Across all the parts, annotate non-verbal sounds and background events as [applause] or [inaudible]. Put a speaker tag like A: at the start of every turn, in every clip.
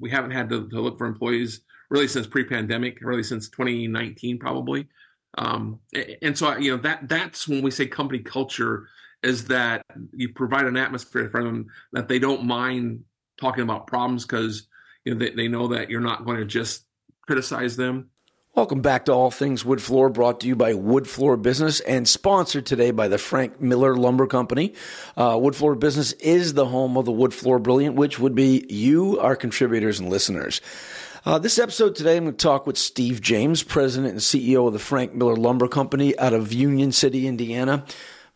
A: we haven't had to, to look for employees really since pre-pandemic, really since 2019 probably. Um, and so you know that that's when we say company culture is that you provide an atmosphere for them that they don't mind talking about problems because you know they, they know that you're not going to just criticize them
B: Welcome back to All Things Wood Floor, brought to you by Wood Floor Business and sponsored today by the Frank Miller Lumber Company. Uh, Wood Floor Business is the home of the Wood Floor Brilliant, which would be you, our contributors and listeners. Uh, this episode today, I'm going to talk with Steve James, President and CEO of the Frank Miller Lumber Company out of Union City, Indiana.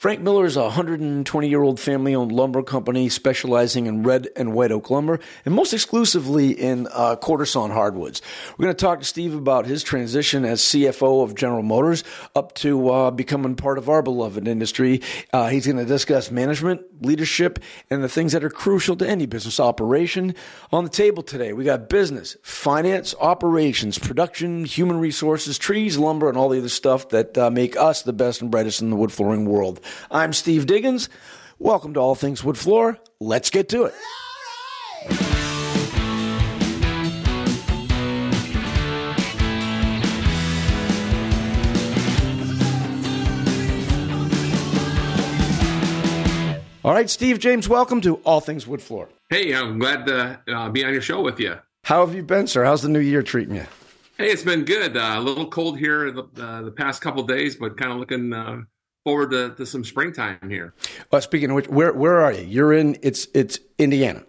B: Frank Miller is a 120 year old family owned lumber company specializing in red and white oak lumber and most exclusively in uh, quarter sawn hardwoods. We're going to talk to Steve about his transition as CFO of General Motors up to uh, becoming part of our beloved industry. Uh, he's going to discuss management, leadership, and the things that are crucial to any business operation. On the table today, we got business, finance, operations, production, human resources, trees, lumber, and all the other stuff that uh, make us the best and brightest in the wood flooring world. I'm Steve Diggins. Welcome to All Things Wood Floor. Let's get to it. All right, Steve James, welcome to All Things Wood Floor.
A: Hey, I'm glad to uh, be on your show with you.
B: How have you been, sir? How's the new year treating you?
A: Hey, it's been good. Uh, a little cold here the, uh, the past couple days, but kind of looking uh, forward to, to, some springtime here.
B: Well, speaking of which, where where are you? You're in it's it's Indiana.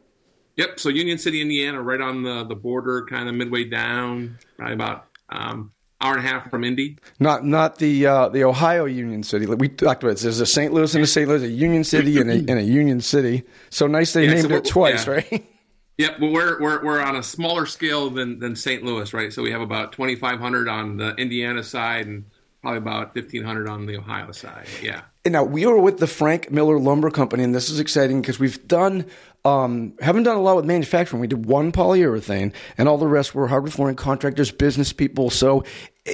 A: Yep. So Union City, Indiana, right on the the border, kind of midway down, probably about um, hour and a half from Indy.
B: Not not the uh, the Ohio Union City. We talked about this. There's a St. Louis and a St. Louis, a Union City and a, and a Union City. So nice they yeah, named so it twice, yeah. right? [laughs]
A: Yep, well, we're, we're we're on a smaller scale than than St. Louis, right? So we have about 2,500 on the Indiana side and probably about 1,500 on the Ohio side. Yeah.
B: And now we were with the Frank Miller Lumber Company, and this is exciting because we've done um, haven't done a lot with manufacturing. We did one polyurethane, and all the rest were hardwood flooring contractors, business people. So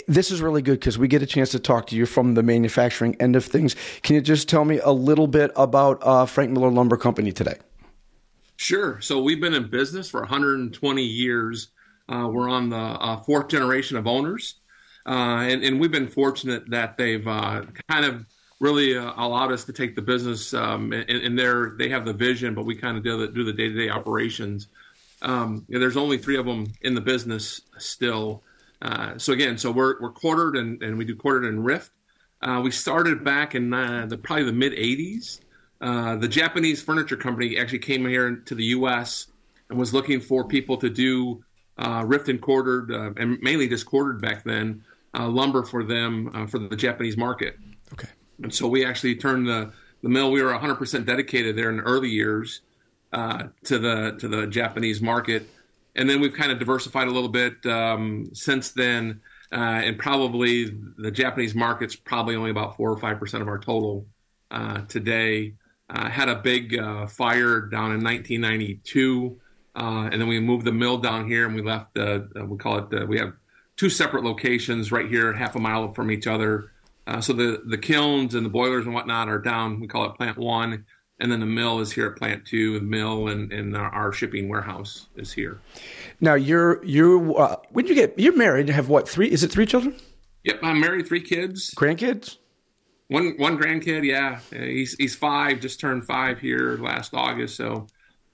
B: this is really good because we get a chance to talk to you from the manufacturing end of things. Can you just tell me a little bit about uh, Frank Miller Lumber Company today?
A: Sure. So we've been in business for 120 years. Uh, we're on the uh, fourth generation of owners, uh, and, and, we've been fortunate that they've uh, kind of really uh, allowed us to take the business. Um, and, and they have the vision, but we kind of do the, do the day-to-day operations. Um, there's only three of them in the business still. Uh, so again, so we're we're quartered and, and we do quartered and rift. Uh, we started back in uh, the probably the mid '80s. Uh, the Japanese furniture company actually came here to the U.S. and was looking for people to do rift and quartered, and mainly just quartered back then, lumber for them for the Japanese market.
B: Okay.
A: And so we actually turned the the mill. We were 100% dedicated there in the early years to the to the Japanese market and then we've kind of diversified a little bit um, since then. Uh, and probably the Japanese market's probably only about four or five percent of our total uh, today. Uh, had a big uh, fire down in 1992, uh, and then we moved the mill down here, and we left. Uh, we call it. we have two separate locations right here, half a mile from each other. so the the kilns and the boilers and whatnot are down. We call it Plant One, and then the mill is here at Plant Two. The mill and, and our shipping warehouse is here.
B: Now you're you uh, when you get you're married. You have what three? Is it three children?
A: Yep, I'm married. Three kids.
B: Grandkids.
A: One one grandkid. Yeah, he's he's five. Just turned five here last August. So.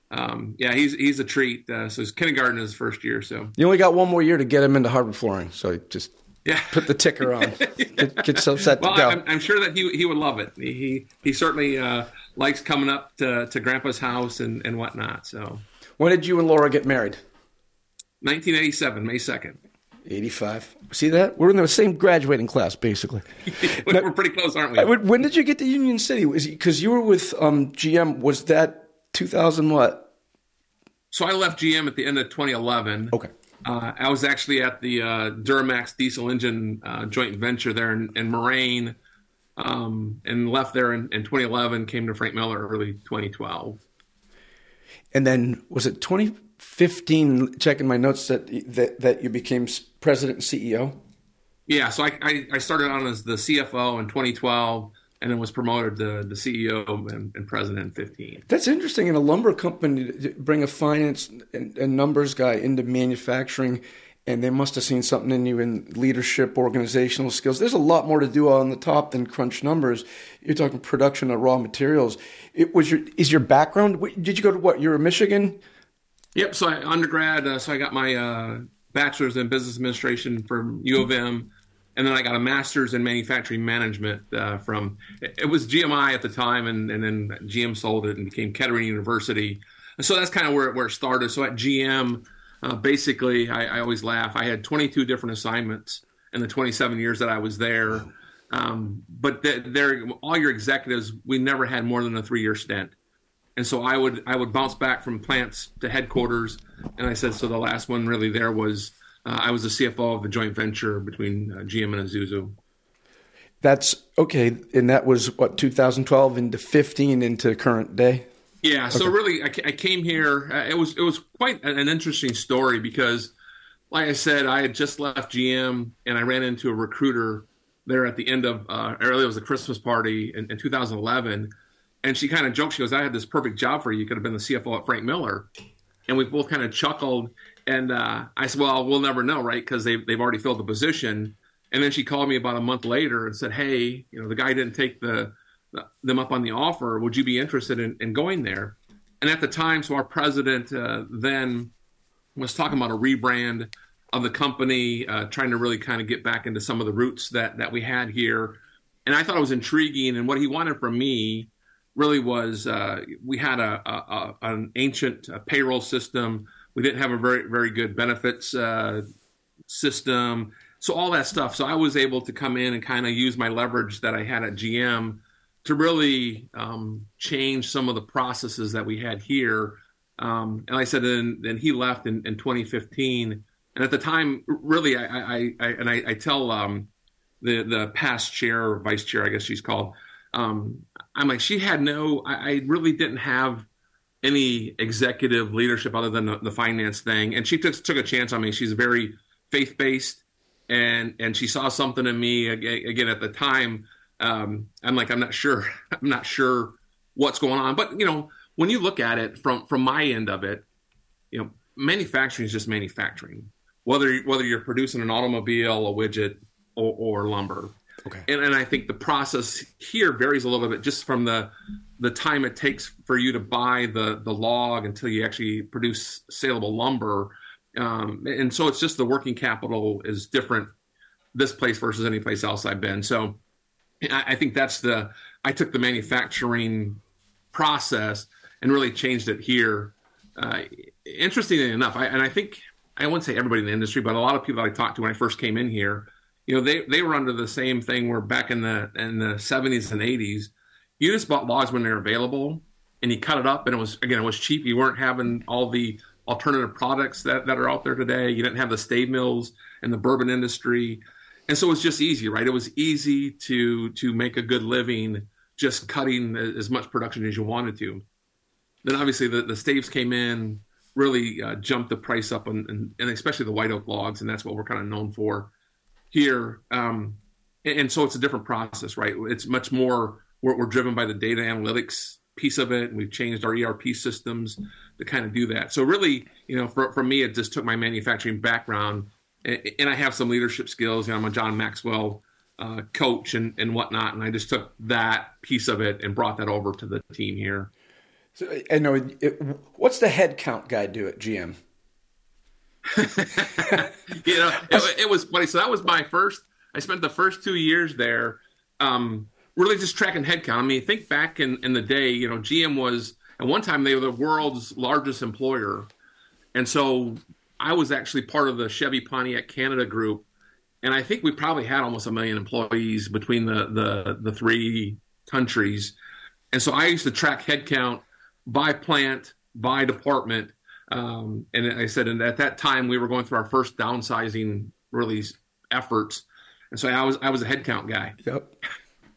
A: Um, yeah, he's he's a treat. Uh, so his kindergarten is his first year. So
B: you only got one more year to get him into hardwood flooring. So just
A: yeah.
B: put the ticker on. [laughs] get, get so set
A: well,
B: to go.
A: I'm, I'm, sure that he he would love it. He he, he certainly uh, likes coming up to, to Grandpa's house and, and whatnot. So,
B: when did you and Laura get married?
A: 1987, May 2nd.
B: 85. See that? We're in the same graduating class, basically. [laughs]
A: We're now, pretty close, aren't we?
B: When did you get to Union City? Because you were with um, GM. Was that 2000 what?
A: So I left GM at the end of 2011.
B: Okay.
A: Uh, I was actually at the uh, Duramax diesel engine uh, joint venture there in, in Moraine um, and left there in, in 2011, came to Frank Miller early 2012.
B: And then was it 2015, checking my notes, that, that, that you became president and CEO?
A: Yeah, so I, I, I started on as the CFO in 2012. And then was promoted to the CEO and, and, president in 15.
B: That's interesting. In a lumber company, to bring a finance and, and, numbers guy into manufacturing, and they must have seen something in you in leadership, organizational skills. There's a lot more to do on the top than crunch numbers. You're talking production of raw materials. It was your is your background? Did you go to what? You're a Michigan.
A: Yep. So I undergrad. Uh, so I got my uh, bachelor's in business administration from U of M and then I got a master's in manufacturing management uh, from it was GMI at the time, and, and then GM sold it and became Kettering University. so that's kind of where where it started. So at GM, uh, basically, I, I, always laugh. I had 22 different assignments in the 27 years that I was there. Um, but there, all your executives, we never had more than a three year stint. And so I would I would bounce back from plants to headquarters, and I said so. The last one really there was uh, I was the CFO of the joint venture between uh, GM and Isuzu.
B: That's okay, and that was what 2012 into 15 into current day.
A: Yeah, okay. so really, I, I came here. Uh, it was it was quite an interesting story because, like I said, I had just left GM and I ran into a recruiter there at the end of uh, early. It was a Christmas party in, in 2011, and she kind of joked. She goes, "I had this perfect job for you. You could have been the CFO at Frank Miller." And we both kind of chuckled and uh, I said, well, we'll never know, right? Because they've, they've already filled the position. And then she called me about a month later and said, hey, you know, the guy didn't take the, them up on the offer. Would you be interested in, in going there? And at the time, so our president uh, then was talking about a rebrand of the company, uh, trying to really kind of get back into some of the roots that, that we had here. And I thought it was intriguing. And what he wanted from me really was uh, we had a, a, a an ancient uh, payroll system we didn't have a very very good benefits uh, system, so all that stuff. So I was able to come in and kind of use my leverage that I had at GM to really um, change some of the processes that we had here. Um, and I said, then, then he left in, in 2015. And at the time, really, I, I, I and I, I tell um, the the past chair or vice chair, I guess she's called. Um, I'm like, she had no. I, I really didn't have any executive leadership other than the, the finance thing. And she took took a chance on me. She's very faith based, and and she saw something in me again at the time. Um, I'm like, I'm not sure. [laughs] I'm not sure what's going on. But you know, when you look at it from from my end of it, you know, manufacturing is just manufacturing. Whether whether you're producing an automobile, a widget, or, or lumber. Okay. And, and I think the process here varies a little bit just from the the time it takes for you to buy the the log until you actually produce saleable lumber. Um, and so it's just the working capital is different this place versus any place else I've been. So I, I think that's the I took the manufacturing process and really changed it here. Uh, interestingly enough, I, and I think I wouldn't say everybody in the industry, but a lot of people I talked to when I first came in here, you know, they they were under the same thing where back in the in the 70s and 80s you just bought logs when they're available and you cut it up and it was again it was cheap. You weren't having all the alternative products that, that are out there today. You didn't have the stave mills and the bourbon industry. And so it's just easy right? It was easy to to make a good living just cutting as much production as you wanted to. Then obviously the, the staves came in really uh, jumped the price up and, and, and, especially the white oak logs and that's what we're kind of known for here um, and, and so it's a different process right it's much more we're, we're driven by the data analytics piece of it, and we've changed our ERP systems to kind of do that. So really, you know, for, for me, it just took my manufacturing background, and, and I have some leadership skills. You know, I'm a John Maxwell uh, coach and, and whatnot, and I just took that piece of it and brought that over to the team here.
B: So I know. It, what's the head count guy do at GM? [laughs]
A: you know, it, it, was funny. So that was my first. I spent the first two years there. Um, really just tracking headcount. I mean, think back in, in the day, you know, GM was at one time they were the world's largest employer. And so I was actually part of the Chevy Pontiac Canada group. And I think we probably had almost a million employees between the, the, the three countries. And so I used to track headcount by plant, by department. Um, and I said, and at that time we were going through our first downsizing release efforts. And so I was, I was a headcount guy.
B: Yep.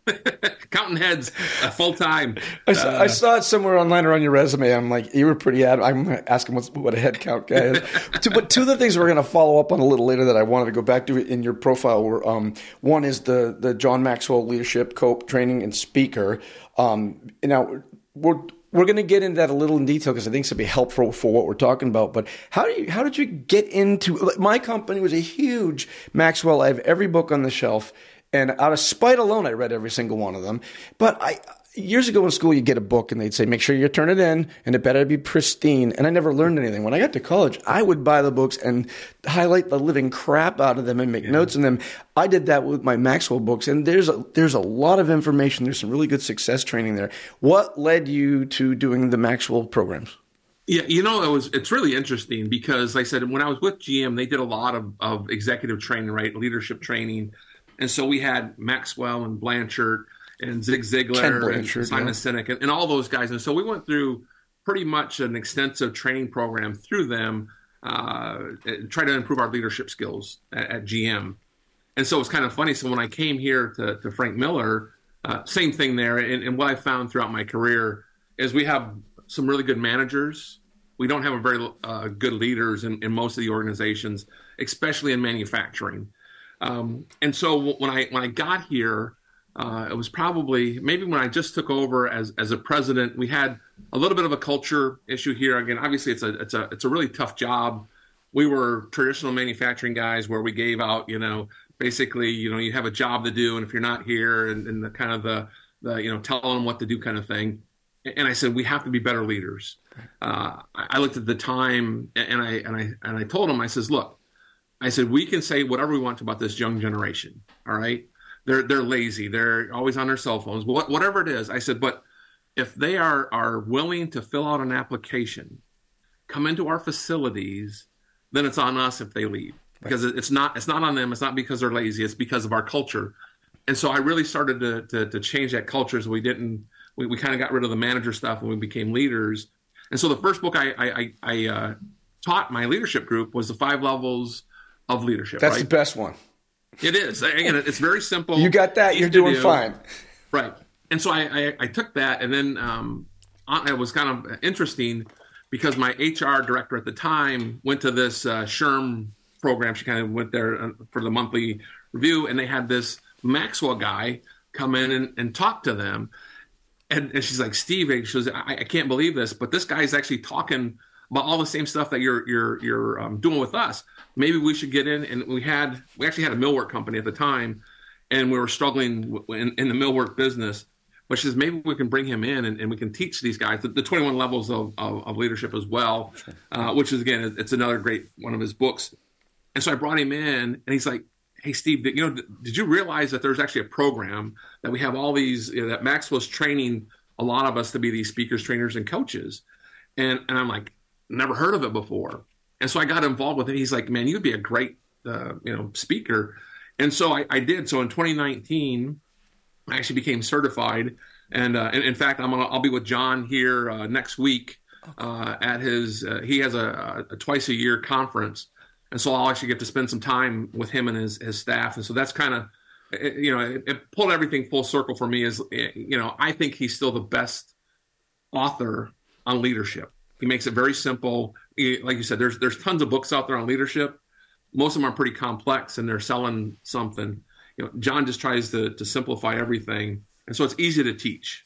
B: [laughs]
A: counting heads uh, full time.
B: I, uh, I, saw it somewhere online or on your resume. I'm like, you were pretty ad. I'm asking what, what a head count guy is. [laughs] but two of the things we're going to follow up on a little later that I wanted to go back to in your profile were um, one is the the John Maxwell leadership cope training and speaker. Um, now we're we're going to get into that a little in detail because I think it's going to be helpful for what we're talking about. But how do you, how did you get into my company was a huge Maxwell. I have every book on the shelf, and out of spite alone, I read every single one of them. But I years ago in school, you get a book and they'd say, make sure you turn it in and it better be pristine. And I never learned anything. When I got to college, I would buy the books and highlight the living crap out of them and make yeah. notes in them. I did that with my Maxwell books and there's a, there's a lot of information. There's some really good success training there. What led you to doing the Maxwell programs?
A: Yeah, you know, it was it's really interesting because like I said when I was with GM, they did a lot of, of executive training, right? Leadership training. And so we had Maxwell and Blanchard and Zig Ziglar and Simon yeah. Sinek and, and, all those guys. And so we went through pretty much an extensive training program through them, uh, try to improve our leadership skills at, at, GM. And so it was kind of funny. So when I came here to, to Frank Miller, uh, same thing there. And, and, what I found throughout my career is we have some really good managers. We don't have a very uh, good leaders in, in, most of the organizations, especially in manufacturing. Um, and so when I when I got here, uh, it was probably maybe when I just took over as as a president. We had a little bit of a culture issue here. Again, obviously, it's a it's a it's a really tough job. We were traditional manufacturing guys where we gave out, you know, basically, you know, you have a job to do, and if you're not here, and, and the kind of the the you know telling them what to do kind of thing. And I said we have to be better leaders. Uh, I looked at the time, and I and I and I told him, I says, look, I said we can say whatever we want about this young generation. All right they're they're lazy. They're always on their cell phones. What, whatever it is, I said, but if they are are willing to fill out an application, come into our facilities, then it's on us if they leave because right. it's not it's not on them. It's not because they're lazy. It's because of our culture. And so I really started to to, to change that culture. So we didn't we, we kind of got rid of the manager stuff and we became leaders. And so the first book I I, I uh, taught my leadership group was the five levels of leadership.
B: That's
A: right?
B: the best one.
A: It is. Again, it's very simple.
B: You got that. You're doing do. fine.
A: Right. And so I, I, I took that, and then um, it was kind of interesting because my HR director at the time went to this uh, SHRM program. She kind of went there uh, for the monthly review, and they had this Maxwell guy come in and, and talk to them. And, and she's like, Steve, she goes, I, I, can't believe this, but this guy's actually talking about all the same stuff that you're you're you're um, doing with us maybe we should get in. And we had, we actually had a millwork company at the time, and we were struggling in, in the millwork business. But she says maybe we can bring him in and, and we can teach these guys the, the 21 levels of, of, of leadership as well, uh, which is again it's another great one of his books. And so I brought him in, and he's like, "Hey Steve, you know, did you realize that there's actually a program that we have all these you know, that Max was training a lot of us to be these speakers, trainers, and coaches?" And and I'm like, "Never heard of it before." And so I got involved with it. He's like, man, you'd be a great, uh, you know, speaker. And so I, I, did. So in 2019, I actually became certified. And, uh, and in fact, I'm gonna, I'll be with John here uh, next week uh, at his. Uh, he has a, a, twice a year conference, and so I'll actually get to spend some time with him and his his staff. And so that's kind of, you know, it, it pulled everything full circle for me. Is you know, I think he's still the best author on leadership. He makes it very simple like you said, there's there's tons of books out there on leadership. Most of them are pretty complex, and they're selling something. You know, John just tries to to simplify everything, and so it's easy to teach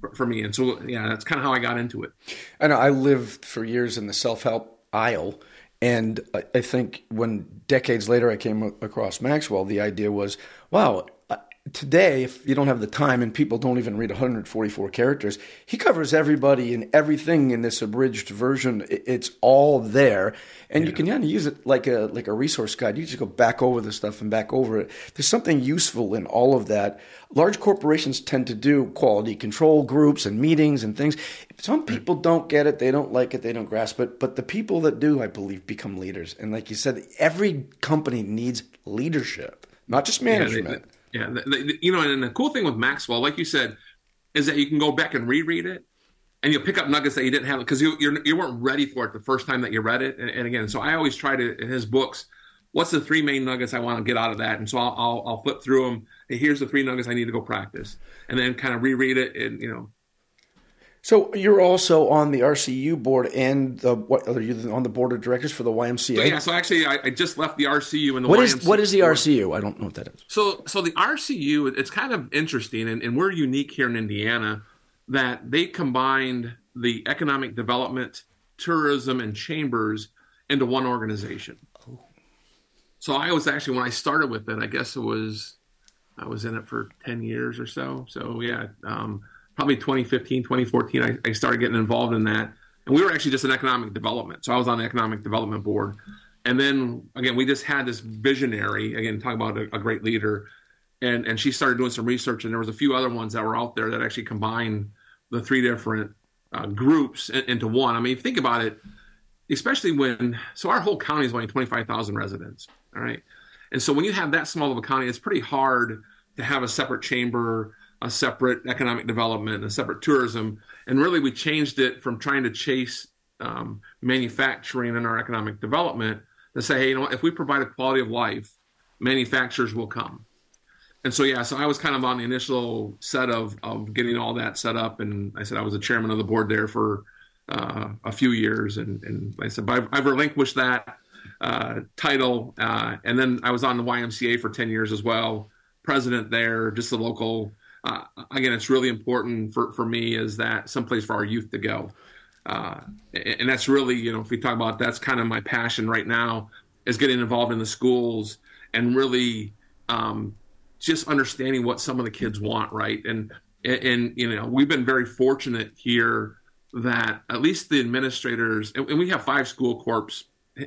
A: for, for me. And so, yeah, that's kind of how I got into it.
B: I know I lived for years in the self help aisle, and I, I think when decades later I came across Maxwell, the idea was, wow, today, if you don't have the time and people don't even read 144 characters, he covers everybody and everything in this abridged version. It's all there, and yeah. you can kind of use it like a like a resource guide. You just go back over the stuff and back over it. There's something useful in all of that. Large corporations tend to do quality control groups and meetings and things. Some people don't get it, they don't like it, they don't grasp it. But the people that do, I believe, become leaders. And like you said, every company needs leadership, not just management. Yeah, they,
A: yeah, the, the, you know, and the cool thing with Maxwell, like you said, is that you can go back and reread it, and you'll pick up nuggets that you didn't have because you you're, you were not ready for it the first time that you read it. And, and, again, so I always try to in his books what's the three main nuggets I want to get out of that? And so I'll, I'll, I'll flip through them. Here's the three nuggets I need to go practice, and then kind of reread it and you know.
B: So you're also on the RCU board and the what are you on the board of directors for the YMCA?
A: So, yeah, so actually I, I, just left the RCU and the
B: what
A: YMCA.
B: Is, what is the. RCU? I don't know what that is.
A: So so the RCU it's kind of interesting and, and we're unique here in Indiana that they combined the economic development, tourism, and chambers into one organization. So I was actually when I started with it, I guess it was I was in it for ten years or so. So yeah, um, probably 2015, 2014, I, I, started getting involved in that. And we were actually just an economic development. So I was on the economic development board. And then again, we just had this visionary, again, talking about a, a great leader. And, and she started doing some research, and there was a few other ones that were out there that actually combined the three different uh, groups into one. I mean, think about it, especially when so our whole county is only 25,000 residents. All right. And so when you have that small of a county, it's pretty hard to have a separate chamber, a separate economic development, and a separate tourism. And really, we changed it from trying to chase um, manufacturing in our economic development to say, hey, you know, if we provide a quality of life, manufacturers will come. And so, yeah, so I was kind of on the initial set of, of getting all that set up. And I said I was the chairman of the board there for uh, a few years. And, and I said, I've, I've relinquished that uh, title. Uh, and then I was on the YMCA for 10 years as well, president there, just the local. Uh, again, it's really important for, for me is that someplace for our youth to go. Uh, and that's really, you know, if we talk about that's kind of my passion right now is getting involved in the schools and really um, just understanding what some of the kids want, right? And, and, and you know, we've been very fortunate here that at least the administrators, and, and we have five school corps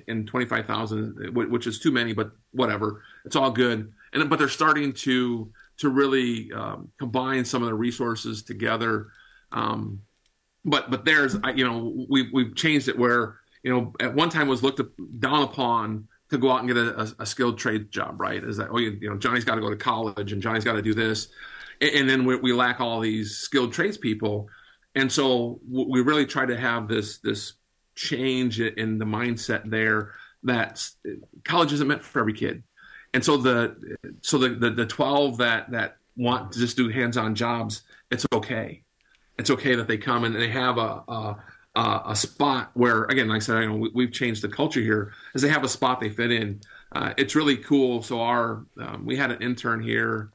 A: in 25,000, which is too many, but whatever. It's all good. And but they're starting to to really um, combine some of the resources together. Um, but but there's you know we've we've changed it where you know at one time was looked down upon to go out and get a, a, a skilled trade job. Right? Is that oh you, you know Johnny's got to go to college and Johnny's got to do this, and, and then we, we lack all these skilled tradespeople. And so we really try to have this this change in the mindset there that college isn't meant for every kid. And so the so the, the, the 12 that that want to just do hands-on jobs, it's okay. It's okay that they come and they have a a, a spot where again, like I said, I know we, have changed the culture here, is they have a spot they fit in. Uh, it's really cool. So our um, we had an intern here.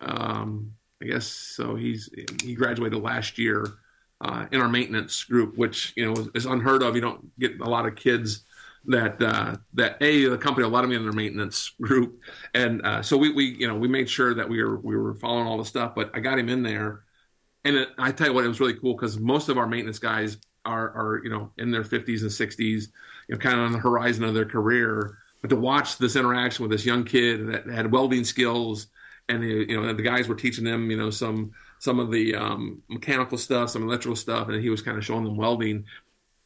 A: Um, I guess so. He's he graduated last year uh, in our maintenance group, which you know is unheard of. You don't get a lot of kids that uh, that a the company let them in their maintenance group, and uh, so we, we you know we made sure that we were we were following all the stuff. But I got him in there, and it, I tell you what, it was really cool because most of our maintenance guys are are you know in their 50s and 60s, you know, kind of on the horizon of their career. But to watch this interaction with this young kid that had welding skills, and you know the guys were teaching them you know some some of the um, mechanical stuff, some electrical stuff, and he was kind of showing them welding.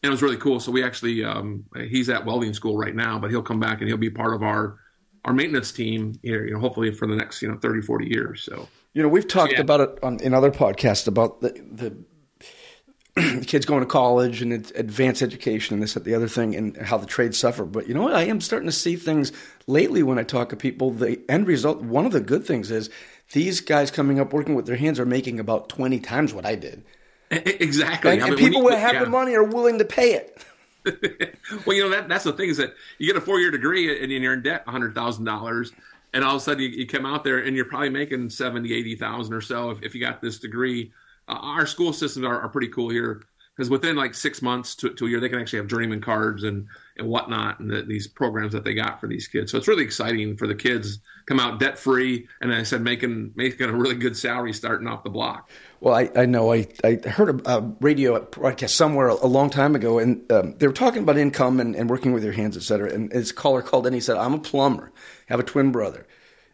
A: And it was really cool. So we actually, um, he's at welding school right now, but he'll come back and he'll be part of our our maintenance team here, you know, hopefully for the next, you know, 30, 40 years. So,
B: you know, we've talked yeah. about it on, in other podcasts about the, the [clears throat] kids going to college and advanced education and this and the other thing and how the trades suffer. But you know what? I am starting to see things lately when I talk to people. The end result, one of the good things is these guys coming up working with their hands are making about 20 times what I did. [laughs]
A: Exactly.
B: And, I mean, and people who have yeah. the money are willing to pay it. [laughs] [laughs]
A: well, you know, that that's the thing is that you get a four year degree and you're in debt $100,000. And all of a sudden you, you, come out there and you're probably making 70, 80,000 or so if, if you got this degree. Uh, our school systems are, are pretty cool here because within like six months to, to, a year, they can actually have journeyman cards and and whatnot, and the, these programs that they got for these kids. So it's really exciting for the kids come out debt free, and I said making making a really good salary starting off the block.
B: Well, I, I know I, I heard a, a radio broadcast somewhere a, a, long time ago, and um, they were talking about income and, and working with your hands, et cetera. And his caller called in. He said, "I'm a plumber. I have a twin brother."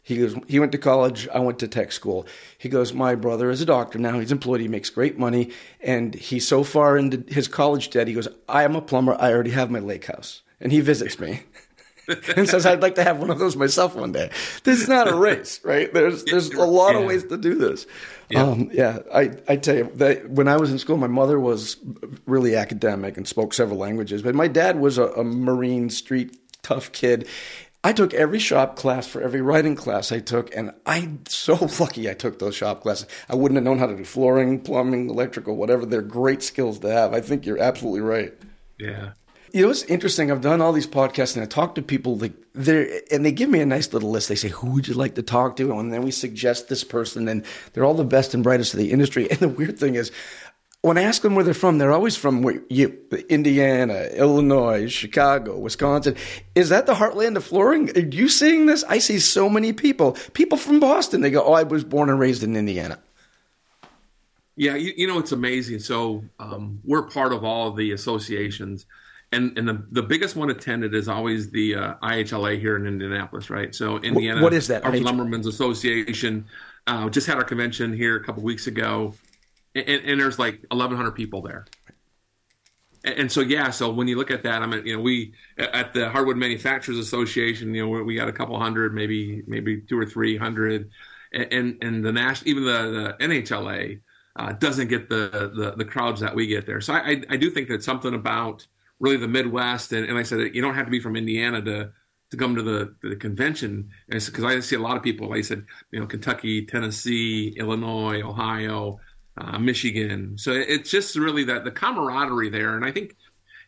B: He goes, he went to college. I went to tech school. He goes, my brother is a doctor now. He's employed. He makes great money. And he's so far into his college debt. He goes, I am a plumber. I already have my lake house. And he visits me [laughs] and says, I'd like to have one of those myself one day. This is not a race, [laughs] right? There's, there's a lot yeah. of ways to do this. Yeah. Um, yeah, I, I tell you that when I was in school, my mother was really academic and spoke several languages, but my dad was a, a Marine street tough kid I took every shop class for every writing class I took, and I'm so [laughs] lucky I took those shop classes. I wouldn't have known how to do flooring, plumbing, electrical, whatever. They're great skills to have. I think you're absolutely right.
A: Yeah.
B: You know, it's interesting. I've done all these podcasts and I talk to people like they and they give me a nice little list. They say, "Who would you like to talk to?" And then we suggest this person, and they're all the best and brightest of the industry. [laughs] And the weird thing is, when I ask them where they're from, they're always from where you, Indiana, Illinois, Chicago, Wisconsin. Is that the heartland of flooring? Are you seeing this? I see so many people, people from Boston. They go, "Oh, I was born and raised in Indiana."
A: Yeah, you, you know it's amazing. So um, we're part of all of the associations, and and the, the biggest one attended is always the uh, IHLA here in Indianapolis, right? So Indiana,
B: what is that?
A: Our Lumbermen's Association uh, just had our convention here a couple weeks ago, and, and there's like 1,100 people there. And, and so yeah, so when you look at that, I mean, you know, we at the Hardwood Manufacturers Association, you know, we got a couple hundred, maybe maybe two or three hundred, and and, the national, even the, the NHLA uh, doesn't get the, the, the crowds that we get there. So I, I do think that something about really the Midwest, and, and I said you don't have to be from Indiana to to come to the to the convention, because I see a lot of people. Like I said, you know, Kentucky, Tennessee, Illinois, Ohio, uh, Michigan. So it's just really that the camaraderie there, and I think,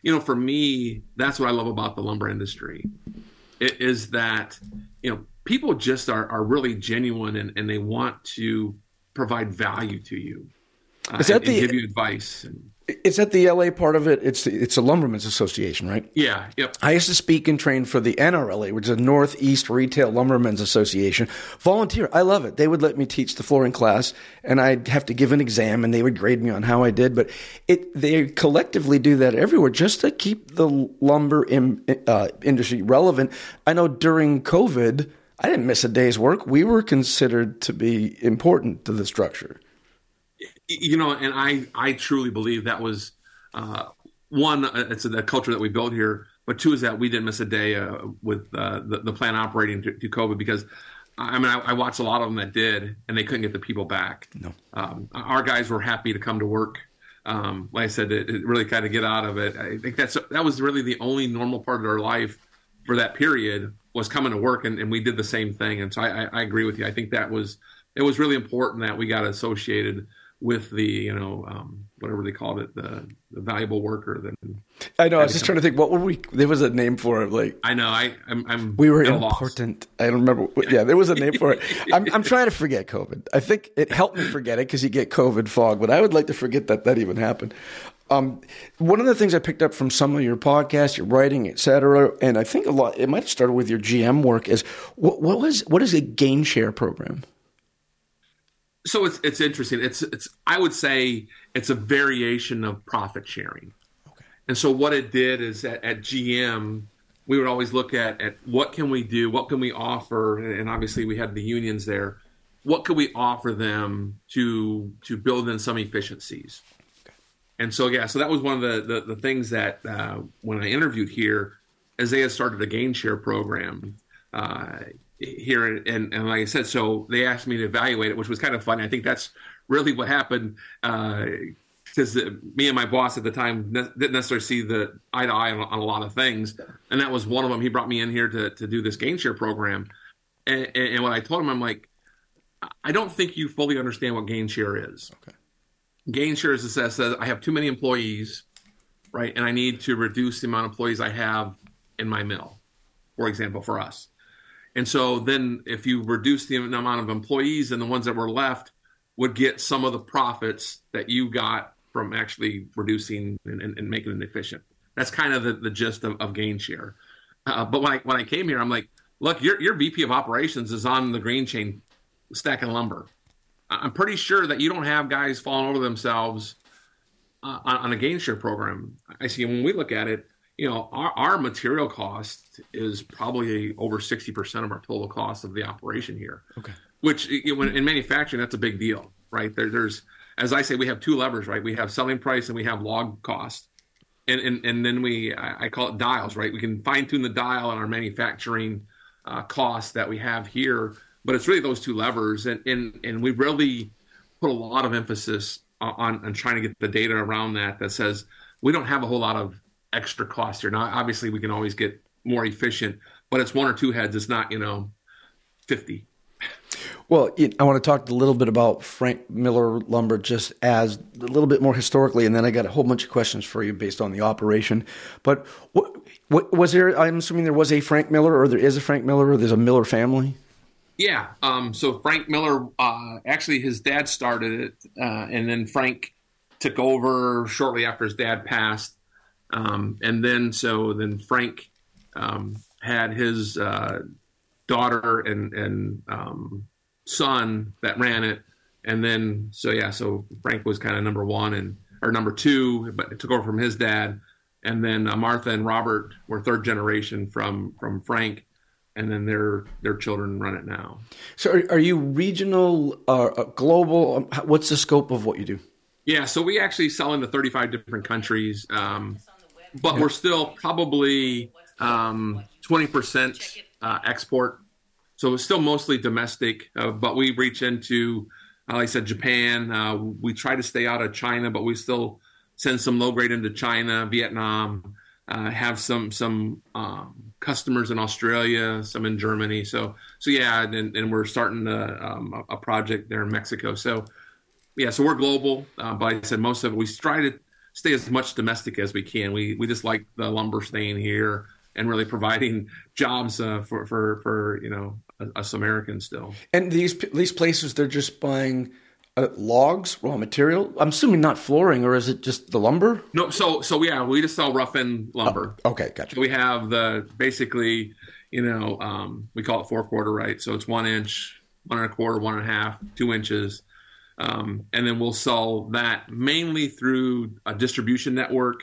A: you know, for me, that's what I love about the lumber industry. It is that you know people just are are really genuine and, and they want to provide value to you is that and, the, and give you advice. And,
B: is that the LA part of it? It's it's a lumbermen's association, right?
A: Yeah. Yep.
B: I used to speak and train for the NRLA, which is a Northeast Retail Lumbermen's Association. Volunteer. I love it. They would let me teach the flooring class, and I'd have to give an exam, and they would grade me on how I did. But it they collectively do that everywhere just to keep the lumber in, uh, industry relevant. I know during COVID, I didn't miss a day's work. We were considered to be important to the structure
A: you know, and I I truly believe that was uh, one. Uh, it's the culture that we built here, but two is that we didn't miss a day uh, with uh, the the plant operating to, to COVID because. I mean, I, I, watched a lot of them that did, and they couldn't get the people back.
B: No,
A: um, our guys were happy to come to work. Um, like I said, it, it really kind of get out of it. I think that's that was really the only normal part of our life for that period was coming to work, and, and we did the same thing. And so I, I, I agree with you. I think that was it was really important that we got associated with the you know um, whatever they called it the, the valuable worker then
B: i know i was just trying to think what would we there was a name for it like
A: i know i i'm, I'm
B: we were important i don't remember yeah there was a name for it [laughs] I'm, I'm trying to forget covid i think it helped me forget it because you get covid fog but i would like to forget that that even happened um, one of the things I picked up from some of your podcasts, your writing, etc., and I think a lot, it might have started with your GM work, is what, what was what is a gain share program?
A: So it's it's interesting. It's it's I would say it's a variation of profit sharing. Okay. And so what it did is at, at GM we would always look at at what can we do, what can we offer, and obviously we had the unions there. What could we offer them to to build in some efficiencies? And so yeah, so that was one of the the, the things that uh, when I interviewed here, as they had started a gain share program. Uh, here and, and like I said, so they asked me to evaluate it, which was kind of funny. I think that's really what happened because uh, me and my boss at the time ne- didn't necessarily see the eye to eye on, on, a lot of things, and that was one of them. He brought me in here to to do this gain share program, and, and, and when I told him, I'm like, I don't think you fully understand what gain share is.
B: Okay.
A: Gain share is says, says I have too many employees, right, and I need to reduce the amount of employees I have in my mill, for example, for us and so then if you reduce the amount of employees and the ones that were left would get some of the profits that you got from actually reducing and, and, and making it efficient. That's kind of the, the gist of, of gain share. Uh, but when I, when I came here, I'm like, look, your, your VP of operations is on the green chain stacking lumber. I'm pretty sure that you don't have guys falling over themselves uh, on, on, a gain share program. I see when we look at it, you know, our, our material cost is probably over 60% of our total cost of the operation here.
B: Okay.
A: Which in manufacturing, that's a big deal, right? There, there's, as I say, we have two levers, right? We have selling price and we have log cost. And, and, and then we, I, call it dials, right? We can fine tune the dial on our manufacturing uh, costs that we have here, but it's really those two levers. And, and, and we really put a lot of emphasis on, on trying to get the data around that that says we don't have a whole lot of extra cost here. Now, obviously, we can always get more efficient, but it's one or two heads. It's not you know fifty.
B: Well, I want to talk a little bit about Frank Miller Lumber just as a little bit more historically, and then I got a whole bunch of questions for you based on the operation. But what, what was there? I'm assuming there was a Frank Miller, or there is a Frank Miller, or there's a Miller family.
A: Yeah. Um, so Frank Miller, uh, actually, his dad started it, uh, and then Frank took over shortly after his dad passed, um, and then so then Frank um, had his uh, daughter and and um, son that ran it, and then so yeah, so Frank was kind of number one and or number two, but it took over from his dad, and then uh, Martha and Robert were third generation from from Frank, and then their their children run it now.
B: So are, are you regional, uh, uh global? Um, what's the scope of what you do?
A: Yeah, so we actually sell into 35 different countries, um, but yeah. we're still probably um, 20% uh, export so it's still mostly domestic, uh, but we reach into, uh, like I said, Japan. Uh, we try to stay out of China, but we still send some low grade into China, Vietnam. Uh, have some some um, customers in Australia, some in Germany. So so yeah, and, and we're starting a, um, a, project there in Mexico. So yeah, so we're global, uh, but like I said most of it we try to stay as much domestic as we can. We we just like the lumber staying here and really providing [laughs] jobs uh, for for for you know us Americans still.
B: And these these places, they're just buying uh, logs, raw material. I'm assuming not flooring, or is it just the lumber?
A: No, so so yeah, we just sell rough end lumber.
B: Oh, okay, gotcha.
A: So we have the basically, you know, um, we call it four quarter, right? So it's one inch, one and a quarter, one and a half, two inches. Um, and then we'll sell that mainly through a distribution network,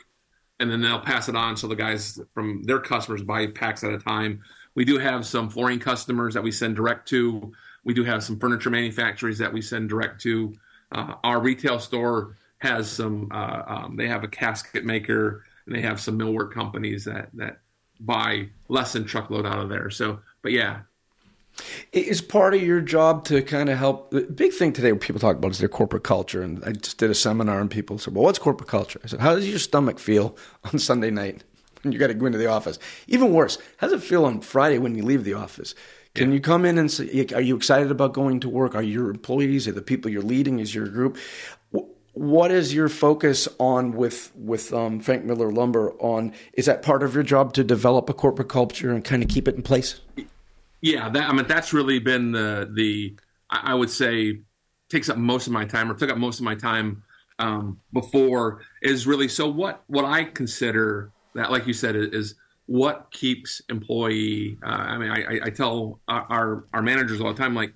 A: and then they'll pass it on so the guys from their customers buy packs at a time. We do have some flooring customers that we send direct to. We do have some furniture manufacturers that we send direct to. Uh, our retail store has some. Uh, um, they have a casket maker and they have some millwork companies that that buy less than truckload out of there. So, but yeah,
B: is part of your job to kind of help. The big thing today, what people talk about is their corporate culture. And I just did a seminar, and people said, "Well, what's corporate culture?" I said, "How does your stomach feel [laughs] on Sunday night?" When you got to go into the office. Even worse, how does it feel on Friday when you leave the office? Can yeah. you come in and say, are you excited about going to work? Are your employees, are the people you're leading, is your group? What is your focus on with with um, Frank Miller Lumber? On is that part of your job to develop a corporate culture and kind of keep it in place?
A: Yeah, that, I mean that's really been the the I would say takes up most of my time or took up most of my time um, before is really so what what I consider that, like you said, is what keeps employee. Uh, I mean, I, I tell our our managers all the time, like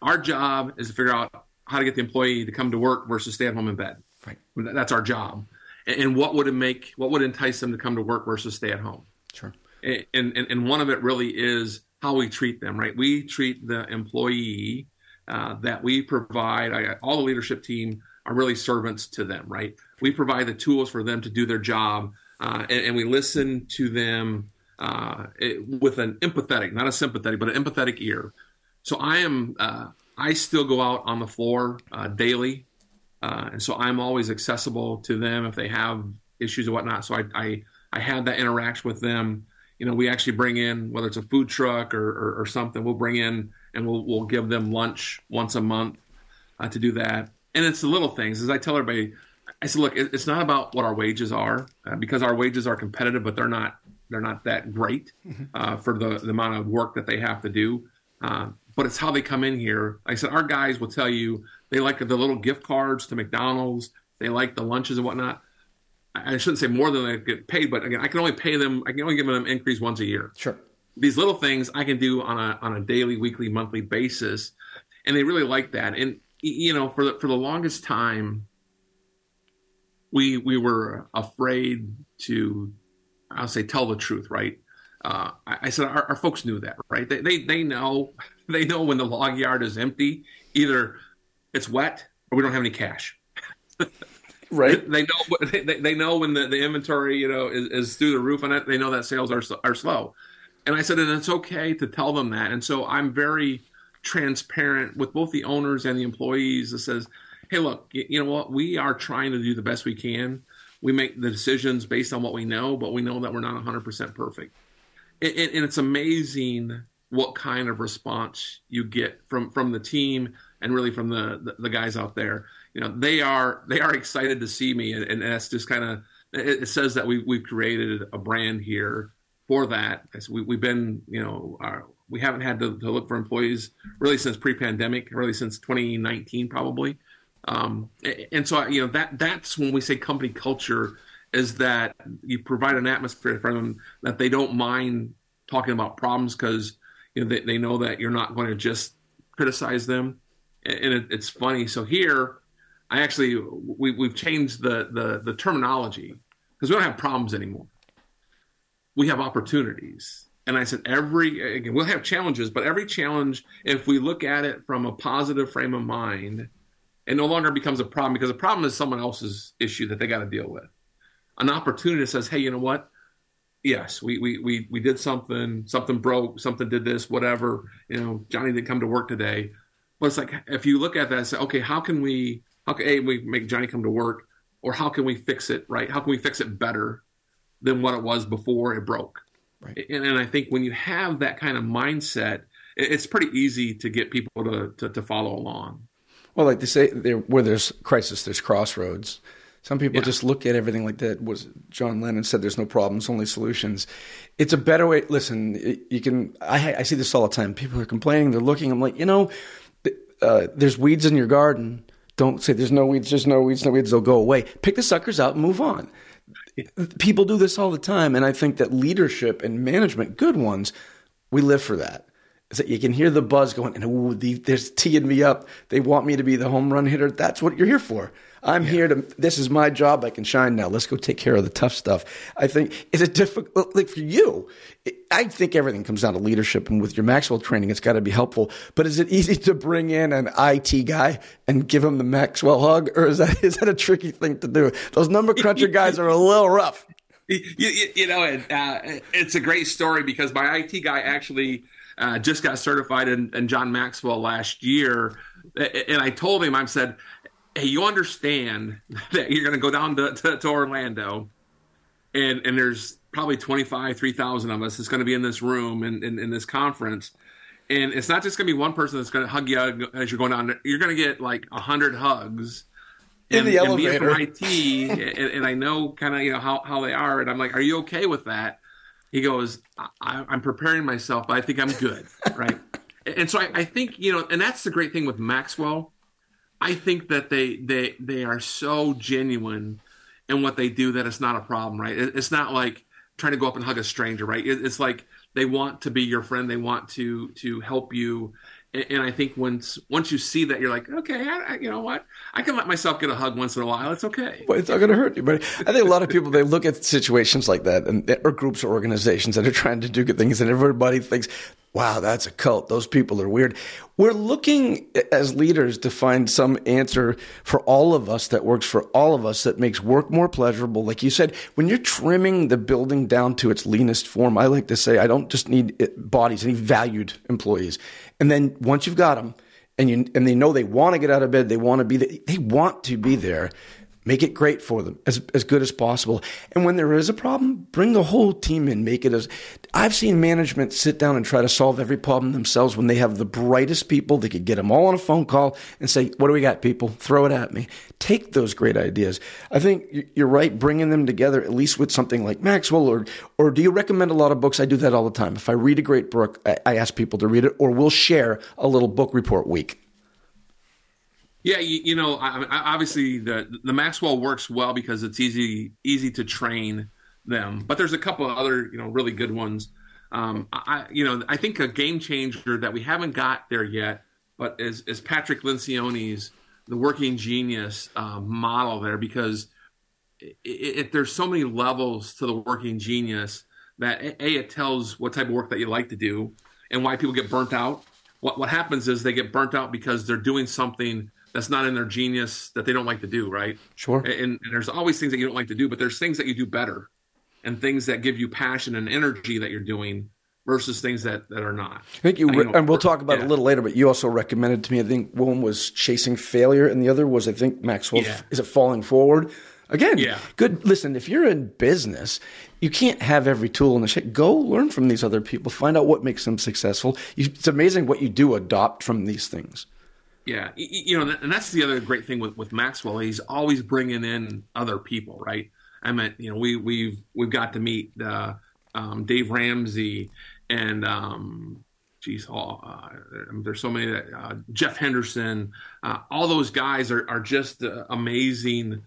A: our job is to figure out how to get the employee to come to work versus stay at home in bed.
B: Right.
A: That's our job. And, what would it make? What would entice them to come to work versus stay at home?
B: Sure.
A: And and, and one of it really is how we treat them. Right. We treat the employee uh, that we provide. I, all the leadership team are really servants to them. Right. We provide the tools for them to do their job uh, and, and, we listen to them uh, it, with an empathetic, not a sympathetic, but an empathetic ear. So I am, uh, I still go out on the floor uh, daily, uh, and so I'm always accessible to them if they have issues or whatnot. So I, I, I have that interaction with them. You know, we actually bring in whether it's a food truck or, or, or something, we'll bring in and we'll we'll give them lunch once a month uh, to do that. And it's the little things, as I tell everybody I said, look, it's not about what our wages are uh, because our wages are competitive, but they're not they're not that great mm-hmm. uh, for the, the amount of work that they have to do. Uh, but it's how they come in here. Like I said, our guys will tell you they like the little gift cards to McDonald's. They like the lunches and whatnot. I shouldn't say more than I get paid, but again, I can only pay them. I can only give them an increase once a year.
B: Sure.
A: These little things I can do on a on a daily, weekly, monthly basis, and they really like that. And you know, for the, for the longest time, we we were afraid to I'll say tell the truth, right? Uh, I, I, said our, our, folks knew that, right? They, they they know [laughs] they know when the log yard is empty, either it's wet or we don't have any cash. [laughs]
B: right.
A: They, know [laughs] they, they know when the, the inventory you know is, is through the roof and. They know that sales are are slow, and I said and it's okay to tell them that. And so I'm very transparent with both the owners and the employees. That says hey, look, you know what? We are trying to do the best we can. We make the decisions based on what we know, but we know that we're not 100% perfect. and, and it's amazing what kind of response you get from from the team and really from the, the, the guys out there. You know, they are they are excited to see me, and, and that's just kind of it, it, says that we we've created a brand here for that. We, we've been you know our, we haven't had to, to, look for employees really since pre-pandemic, really since 2019 probably. Um, and so you know that that's when we say company culture is that you provide an atmosphere for them that they don't mind talking about problems because you know they, they know that you're not going to just criticize them and it, it's funny so here i actually we, we've changed the the, the terminology because we don't have problems anymore we have opportunities and i said every again we'll have challenges but every challenge if we look at it from a positive frame of mind it no longer becomes a problem because a problem is someone else's issue that they got to deal with an opportunity says, hey, you know what? Yes, we, we, we, we did something, something broke, something did this, whatever. You know, Johnny didn't come to work today. But it's like, if you look at that and say, okay, how can we, how can we make Johnny come to work? Or how can we fix it, right? How can we fix it better than what it was before it broke? Right. And, and I think when you have that kind of mindset, it's pretty easy to get people to, to, to follow along.
B: Well, like they say, there, where there's crisis, there's crossroads. Some people yeah. just look at everything like that. Was John Lennon said, "There's no problems, only solutions." It's a better way. Listen, you can. I, I see this all the time. People are complaining. They're looking. I'm like, you know, uh, there's weeds in your garden. Don't say there's no weeds. There's no weeds. No weeds. They'll go away. Pick the suckers out and move on. People do this all the time, and I think that leadership and management, good ones, we live for that is that you can hear the buzz going, and ooh, the, they're teeing me up. They want me to be the home run hitter. That's what you're here for. I'm yeah. here to. This is my job. I can shine now. Let's go take care of the tough stuff. I think is it difficult like for you? I think everything comes down to leadership, and with your Maxwell training, it's got to be helpful. But is it easy to bring in an IT guy and give him the Maxwell hug, or is that [laughs] is that a tricky thing to do? Those number cruncher [laughs] guys are a little rough.
A: You, you, you know, uh, it's a great story because my IT guy actually uh, just got certified in, in John Maxwell last year, and I told him, I said hey, you understand [laughs] that you're going to go down to, to, to, Orlando, and and there's probably 25, 3,000 of us that's going to be in this room and in, in, in, this conference. And it's not just going to be one person that's going to hug you as you're going down. You're going to get like a hundred hugs
B: in the elevator.
A: And IT, and, and, I know kind of you know how, how they are, and I'm like, "Are you okay with that?" He goes, I, am preparing myself, but I think I'm good, right?" [laughs] and so I, I think you know, and that's the great thing with Maxwell I think that they they they are so genuine in what they do that it's not a problem, right? It's not like trying to go up and hug a stranger, right? It's like they want to be your friend, they want to to help you, and I think once once you see that, you're like, okay, I, you know what, I can let myself get a hug once in a while. It's okay.
B: Well, it's not going to hurt. But I think a lot of people they look at situations like that, and or groups or organizations that are trying to do good things, and everybody thinks wow, that's a cult. Those people are weird. We're looking as leaders to find some answer for all of us that works for all of us that makes work more pleasurable. Like you said, when you're trimming the building down to its leanest form, I like to say, I don't just need eh, bodies, I need valued employees. And then once you've got them, and you and they know they want to get out of bed, they want to be there, they want to be there Make it great for them, as, as good as possible. And when there is a problem, bring the whole team in. Make it as I've seen management sit down and try to solve every problem themselves when they have the brightest people. They could get them all on a phone call and say, What do we got, people? Throw it at me. Take those great ideas. I think you're right, bringing them together, at least with something like Maxwell, or, or do you recommend a lot of books? I do that all the time. If I read a great book, I, I ask people to read it, or we'll share a little book report week.
A: Yeah, you, you know, I, I, obviously the the Maxwell works well because it's easy easy to train them. But there's a couple of other you know really good ones. Um, I you know I think a game changer that we haven't got there yet, but is is Patrick Lencioni's the working genius uh, model there because it, it, there's so many levels to the working genius that a it tells what type of work that you like to do and why people get burnt out. What what happens is they get burnt out because they're doing something that's not in their genius that they don't like to do, right?
B: Sure.
A: And, and, there's always things that you don't like to do, but there's things that you do better and things that give you passion and energy that you're doing versus things that, that are not.
B: I think you, re- and we'll talk about yeah. it a little later, but you also recommended to me, I think one was chasing failure and the other was, I think Maxwell, yeah. is it falling forward? Again,
A: Yeah.
B: good. Listen, if you're in business, you can't have every tool in the shed. Go learn from these other people. Find out what makes them successful. You, it's amazing what you do adopt from these things.
A: Yeah, you know, and that's the other great thing with, with Maxwell. He's always bringing in other people, right? I mean, you know, we we've we've got to meet uh, um, Dave Ramsey and um, geez, all, uh, there's so many that uh, Jeff Henderson. Uh, all those guys are are just uh, amazing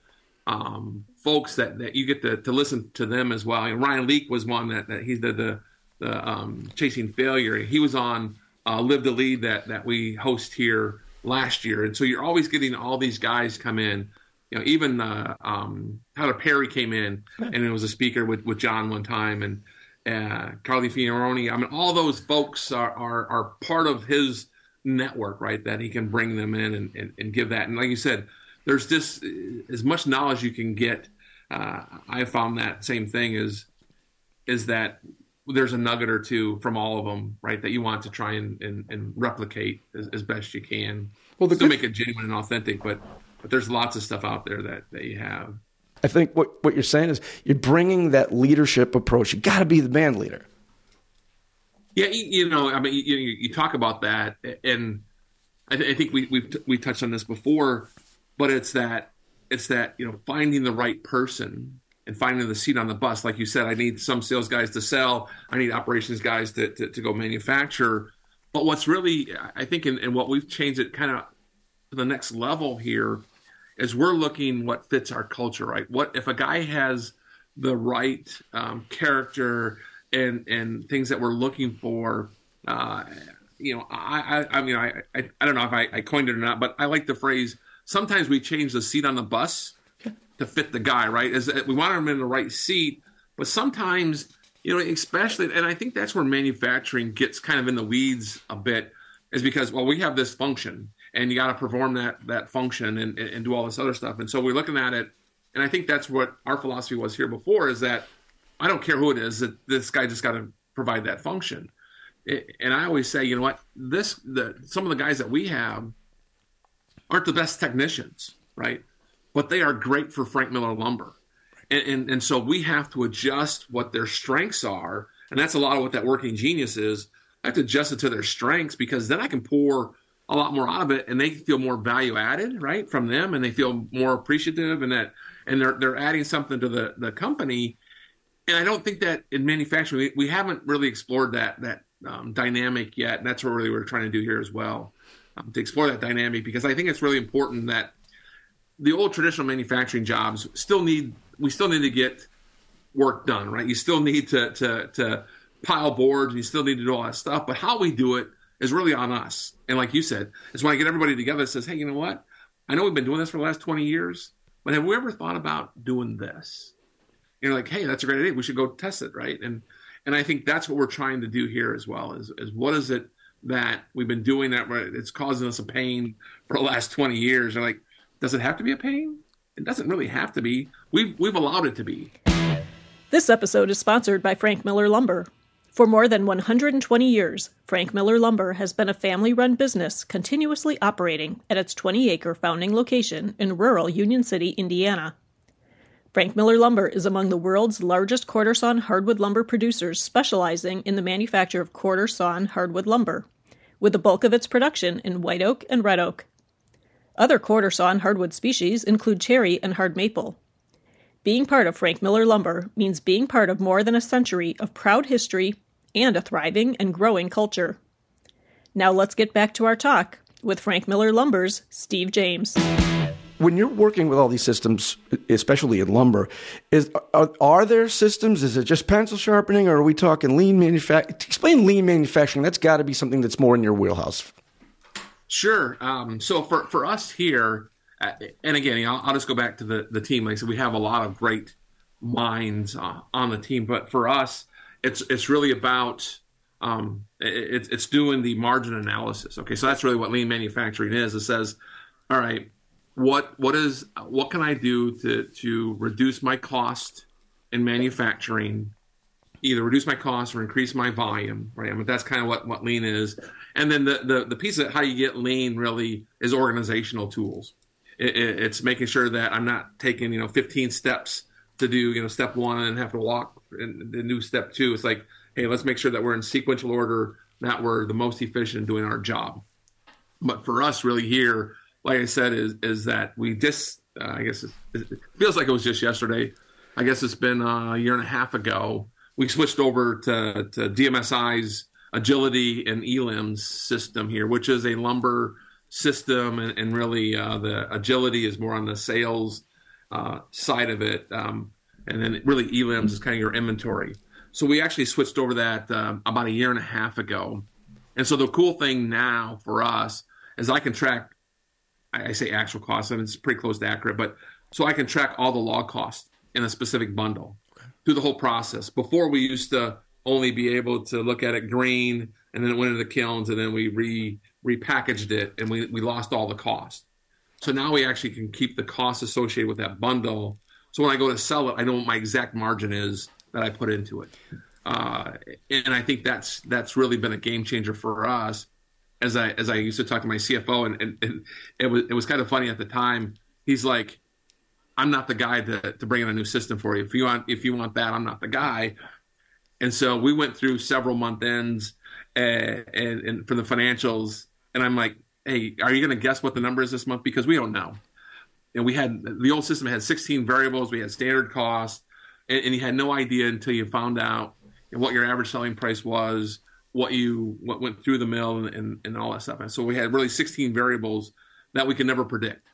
A: um, folks that, that you get to, to listen to them as well. And Ryan Leak was one that, that he did the the um, chasing failure. He was on uh, Live to Lead that that we host here last year, and so you're always getting all these guys come in. You know, even uh, um, Tyler Perry came in and it was a speaker with, with John one time, and uh, Carly Fiorina. I mean, all those folks are, are are part of his network, right? That he can bring them in and, and, and give that. And like you said, there's just as much knowledge you can get. Uh, I found that same thing is is that there's a nugget or two from all of them, right? That you want to try and, and, and replicate as, as best you can.
B: Well, the good-
A: make it genuine and authentic, but but there's lots of stuff out there that, that you have.
B: I think what, what you're saying is you're bringing that leadership approach. You got to be the band leader.
A: Yeah, you, you know, I mean, you, you, talk about that, and I, th- I think we we've we touched on this before, but it's that it's that you know finding the right person and finding the seat on the bus. Like you said, I need some sales guys to sell. I need operations guys to to, to go manufacture. But what's really, I think, and what we've changed it kind of to the next level here is we're looking what fits our culture, right? What if a guy has the right um, character and and things that we're looking for? Uh, you know, I, I I mean, I, I I don't know if I, I coined it or not, but I like the phrase. Sometimes we change the seat on the bus to fit the guy, right? Is that we want him in the right seat, but sometimes you know, especially, and I think that's where manufacturing gets kind of in the weeds a bit, is because well, we have this function, and you got to perform that that function and, and, and do all this other stuff, and so we're looking at it, and I think that's what our philosophy was here before, is that I don't care who it is, that this guy just got to provide that function, It- and I always say, you know what, this the some of the guys that we have aren't the best technicians, right? But they are great for Frank Miller lumber. And, and, and so we have to adjust what their strengths are. And that's a lot of what that working genius is. I have to adjust it to their strengths because then I can pour a lot more out of it and they feel more value added, right, from them and they feel more appreciative and that and they're they're adding something to the, the company. And I don't think that in manufacturing we, we haven't really explored that that um, dynamic yet. And that's what really we're trying to do here as well. Um, to explore that dynamic because I think it's really important that the old traditional manufacturing jobs still need we still need to get work done, right? You still need to to to pile boards, and you still need to do all that stuff. But how we do it is really on us. And like you said, it's when I get everybody together that says, "Hey, you know what? I know we've been doing this for the last twenty years, but have we ever thought about doing this?" You're like, "Hey, that's a great idea. We should go test it, right?" And and I think that's what we're trying to do here as well. Is is what is it that we've been doing that it's causing us a pain for the last twenty years? They're like, does it have to be a pain? It doesn't really have to be. We've we've allowed it to be.
C: This episode is sponsored by Frank Miller Lumber. For more than 120 years, Frank Miller Lumber has been a family run business continuously operating at its 20 acre founding location in rural Union City, Indiana. Frank Miller Lumber is among the world's largest quarter sawn hardwood lumber producers specializing in the manufacture of quarter sawn hardwood lumber, with the bulk of its production in white oak and red oak. Other quarter sawn hardwood species include cherry and hard maple. Being part of Frank Miller Lumber means being part of more than a century of proud history and a thriving and growing culture. Now let's get back to our talk with Frank Miller Lumber's Steve James.
B: When you're working with all these systems, especially in lumber, is are, are there systems? Is it just pencil sharpening, or are we talking lean manufacturing? Explain lean manufacturing. That's got to be something that's more in your wheelhouse.
A: Sure. Um, so for for us here, uh, and again, I'll, I'll just go back to the the team. Like I said, we have a lot of great minds uh, on the team, but for us, it's it's really about um, it, it's it's doing the margin analysis. Okay, so that's really what lean manufacturing is. It says, all right, what what is what can I do to to reduce my cost in manufacturing, either reduce my cost or increase my volume, right? I mean that's kind of what what lean is. And then the the the piece of how you get lean really is organizational tools. it, it, it's making sure that I'm not taking you know 15 steps to do you know step one and have to walk and the new step two. It's like, hey, let's make sure that we're in sequential order, that we're the most efficient in doing our job. But for us, really here, like I said, is is that we just uh, I guess it, it, feels like it was just yesterday. I guess it's been a year and a half ago. We switched over to, to DMSI's agility and elims system here, which is a lumber system, and, and really uh, the agility is more on the sales uh, side of it, um, and then really elims is kind of your inventory. So we actually switched over that um, about a year and a half ago, and so the cool thing now for us is I can track. I say actual costs, and it's pretty close to accurate, but so I can track all the log costs in a specific bundle. Through the whole process. Before we used to only be able to look at it green and then it went into the kilns and then we re repackaged it and we, we lost all the cost. So now we actually can keep the costs associated with that bundle. So when I go to sell it, I know what my exact margin is that I put into it. Uh, and I think that's that's really been a game changer for us. As I as I used to talk to my CFO, and, and, and it was it was kind of funny at the time. He's like, "I'm not the guy to to bring in a new system for you. If you want if you want that, I'm not the guy." And so we went through several month ends and, and, and for the financials. And I'm like, hey, are you going to guess what the number is this month? Because we don't know. And we had the old system had 16 variables. We had standard cost, and, and you had no idea until you found out what your average selling price was, what you what went through the mill, and, and, and all that stuff. And so we had really 16 variables that we could never predict.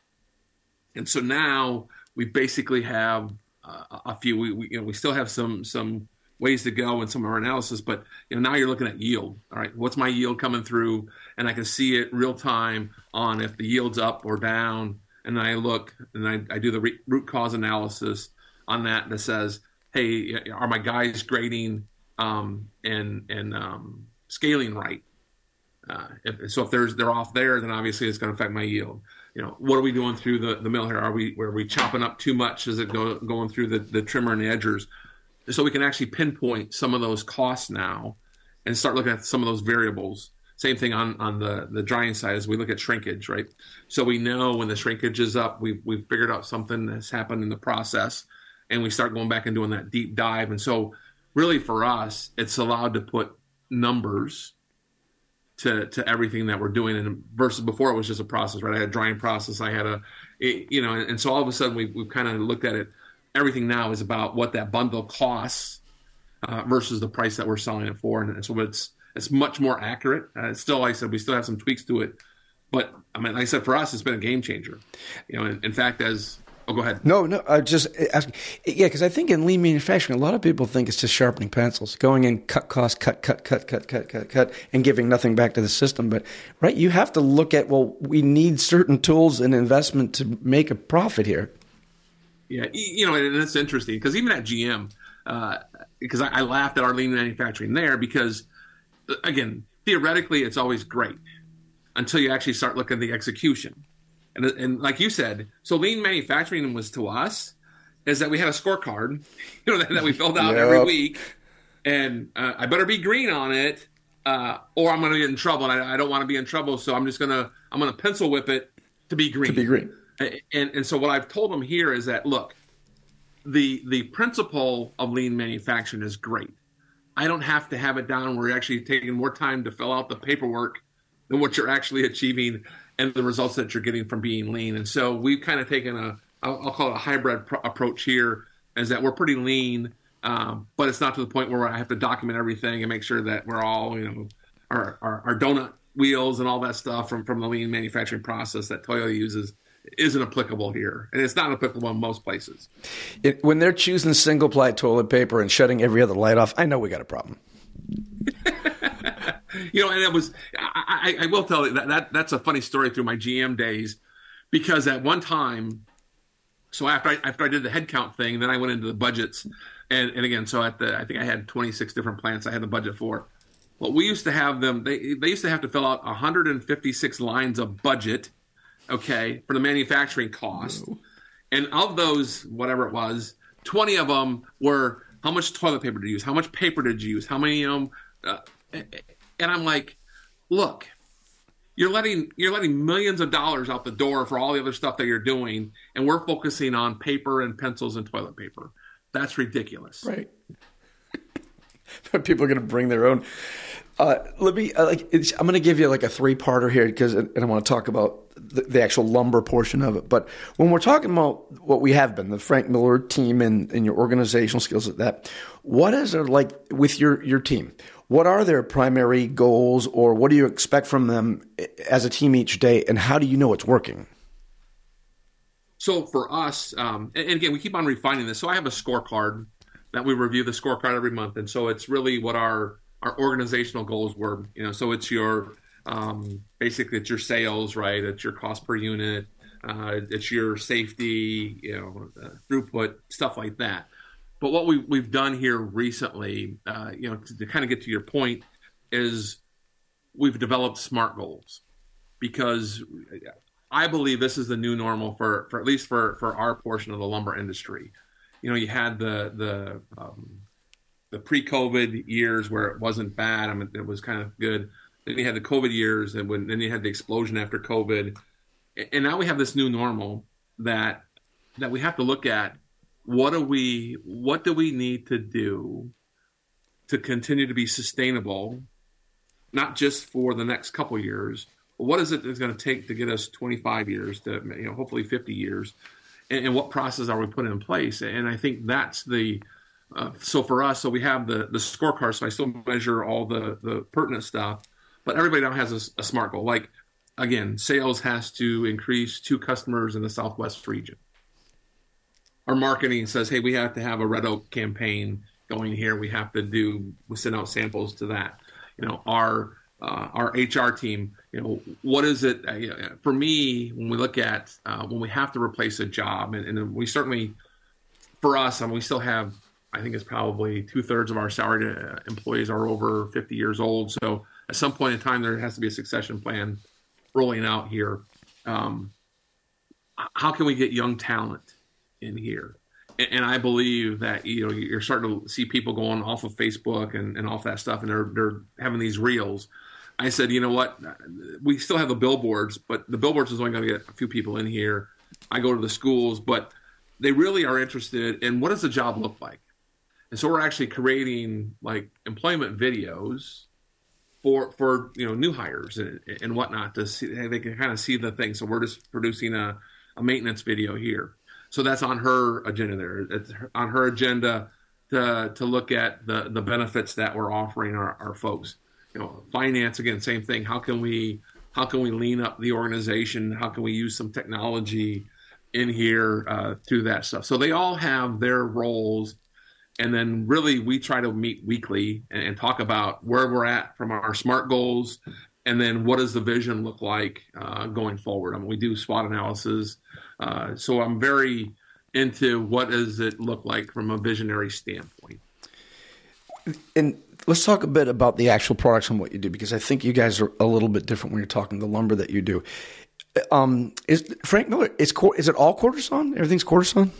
A: And so now we basically have uh, a few. We, we, you know we still have some some ways to go in some of our analysis. But you know, now you're looking at yield. All right, what's my yield coming through, and I can see it real time on if the yield's up or down. And I look and I, I do the re- root cause analysis on that that says, hey, are my guys grading um, and and um, scaling right? Uh, if, so if there's they're off there, then obviously it's going to affect my yield. You know, what are we doing through the, the mill here? Are we are we chopping up too much? Is it go, going through the, the trimmer and the edgers? so we can actually pinpoint some of those costs now and start looking at some of those variables same thing on, on the, the drying side as we look at shrinkage right so we know when the shrinkage is up we've, we've figured out something that's happened in the process and we start going back and doing that deep dive and so really for us it's allowed to put numbers to, to everything that we're doing. And versus before it was just a process right? I had a drying process. I had a you know and, and so all of a sudden we, we've kind of looked at it. Everything now is about what that bundle costs uh, versus the price that we're selling it for, and so it's it's much more accurate. Uh, still, like I said, we still have some tweaks to it, but I mean, like I said, for us, it's been a game changer. You know, in, in fact, as Oh, go ahead.
B: No, no, I just asking. Yeah, because I think in lean manufacturing, a lot of people think it's just sharpening pencils, going in, cut cost, cut, cut, cut, cut, cut, cut, cut, and giving nothing back to the system. But right, you have to look at well, we need certain tools and investment to make a profit here.
A: Yeah, you know, and it's interesting because even at GM, because uh, I, I, laughed at our lean manufacturing there because, uh, again, theoretically, it's always great until you actually start looking at the execution. And, and like you said, so lean manufacturing was to us is that we had a scorecard, [laughs] you know, that, that we filled out yep. every week, and uh, I better be green on it, uh, or I'm going to get in trouble. And I, I don't want to be in trouble, so I'm just gonna I'm gonna pencil whip it to be green.
B: To be green.
A: And, and so what I've told them here is that look, the the principle of lean manufacturing is great. I don't have to have it down where you're actually taking more time to fill out the paperwork than what you're actually achieving and the results that you're getting from being lean. And so we've kind of taken a I'll, I'll call it a hybrid approach here, is that we're pretty lean, um, but it's not to the point where I have to document everything and make sure that we're all you know our, our, our donut wheels and all that stuff from from the lean manufacturing process that Toyota uses isn't applicable here, and it's not applicable in most places.
B: It, when they're choosing single ply toilet paper and shutting every other light off, I know we got a problem. [laughs] [laughs]
A: you know, and it was I, I, I will tell you that, that that's a funny story through my GM days because at one time, so after I, after I did the headcount thing, then I went into the budgets, and and again, so at the I think I had 26 different plants I had the budget for. Well, we used to have them. They they used to have to fill out 156 lines of budget okay, for the manufacturing cost. And of those, whatever it was, 20 of them were how much toilet paper did you use? How much paper did you use? How many, um, uh, and I'm like, look, you're letting you're letting millions of dollars out the door for all the other stuff that you're doing, and we're focusing on paper and pencils and toilet paper. That's ridiculous.
B: Right. [laughs] People are going to bring their own. Uh, let me uh, like. I'm going to give you like a three parter here because, and I want to talk about the, the, actual lumber portion of it. But when we're talking about what we have been, the Frank Miller team and, and your organizational skills at that, what is it like with your your team? What are their primary goals, or what do you expect from them as a team each day, and how do you know it's working?
A: So for us, um, and again, we keep on refining this. So I have a scorecard that we review the scorecard every month, and so it's really what our our organizational goals were. You know, so it's your um, basically it's your sales, right? It's your cost per unit, uh, it's your safety, you know, uh, throughput, stuff like that. But what we we've done here recently, uh, you know, to, to kind of get to your point, is we've developed smart goals because I believe this is the new normal for, for at least for, for our portion of the lumber industry. You know, you had the the um, the pre-COVID years where it wasn't bad. I mean, it was kind of good. Then you had the COVID years, and when then you had the explosion after COVID, and now we have this new normal that that we have to look at. What do we what do we need to do to continue to be sustainable, not just for the next couple years, what is it that's going to take to get us 25 years to you know hopefully 50 years and what process are we putting in place and i think that's the uh, so for us so we have the the scorecard so i still measure all the the pertinent stuff but everybody now has a, a smart goal. Like again sales has to increase two customers in the southwest region. Our marketing says hey we have to have a red oak campaign going here. We have to do we send out samples to that. You know our uh, our HR team, you know, what is it uh, for me when we look at uh, when we have to replace a job, and, and we certainly, for us, I mean, we still have, I think it's probably two thirds of our salaried uh, employees are over 50 years old. So at some point in time, there has to be a succession plan rolling out here. Um, how can we get young talent in here? And, and I believe that you know you're starting to see people going off of Facebook and, and off that stuff, and they're they're having these reels I said, you know what? We still have the billboards, but the billboards is only going to get a few people in here. I go to the schools, but they really are interested in what does the job look like. And so we're actually creating like employment videos for for you know new hires and, and whatnot to see they can kind of see the thing. So we're just producing a, a maintenance video here. So that's on her agenda there. It's on her agenda to to look at the the benefits that we're offering our, our folks you know, finance again, same thing. How can we how can we lean up the organization? How can we use some technology in here uh, to that stuff? So they all have their roles, and then really we try to meet weekly and, and talk about where we're at from our smart goals, and then what does the vision look like uh, going forward. I mean, we do SWOT analysis, uh, so I'm very into what does it look like from a visionary standpoint.
B: And let's talk a bit about the actual products and what you do because I think you guys are a little bit different when you're talking the lumber that you do. Um, is Frank Miller? Is is it all Quartersawn Everything's Quartersawn.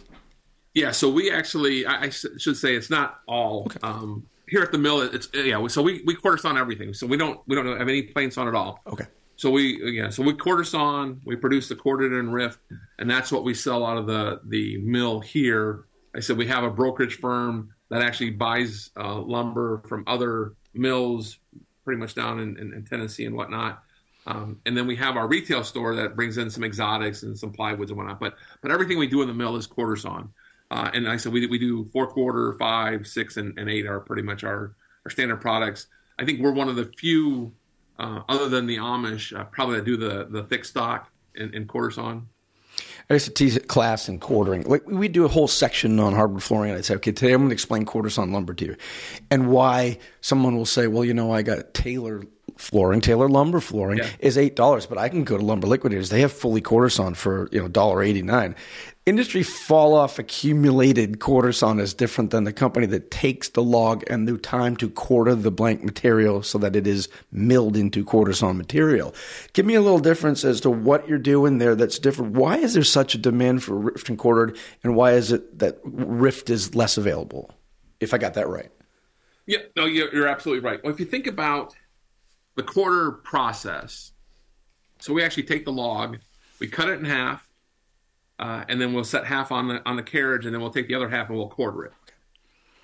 A: Yeah, so we actually, I, I should say, it's not all. Okay. Um, here at the mill, it's yeah. So we we Quartersawn everything. So we don't we don't have any plain sawn at all.
B: Okay.
A: So we yeah. So we Quartersawn. We produce the quartered and rift, and that's what we sell out of the the mill here. I said we have a brokerage firm that actually buys uh, lumber from other mills, pretty much down in, in, in Tennessee and whatnot. Um, and then we have our retail store that brings in some exotics and some plywoods and whatnot. But but everything we do in the mill is quarter Quartersawn. Uh, and like I said we we do four quarter, five, six, and, and eight are pretty much our our standard products. I think we're one of the few, uh, other than the Amish, uh, probably that do the the thick stock in, in Quartersawn.
B: I used to teach class in quartering. Like we do a whole section on hardwood flooring. I'd say, okay, today I'm going to explain Quartersawn lumber to you, and why someone will say, well, you know, I got Taylor flooring, Taylor lumber flooring yeah. is eight dollars, but I can go to Lumber Liquidators. They have fully Quartersawn for you know dollar eighty nine industry fall off accumulated Quartersawn is different than the company that takes the log and the time to quarter the blank material so that it is milled into Quartersawn material. Give me a little difference as to what you're doing there that's different. Why is there such a demand for rift and quartered, and why is it that rift is less available? If I got that right.
A: Yeah, no, you're, you're absolutely right. Well, if you think about the quarter process, So we actually take the log, we cut it in half, uh, and then we'll set half on the on the carriage, and then we'll take the other half and we'll quarter it.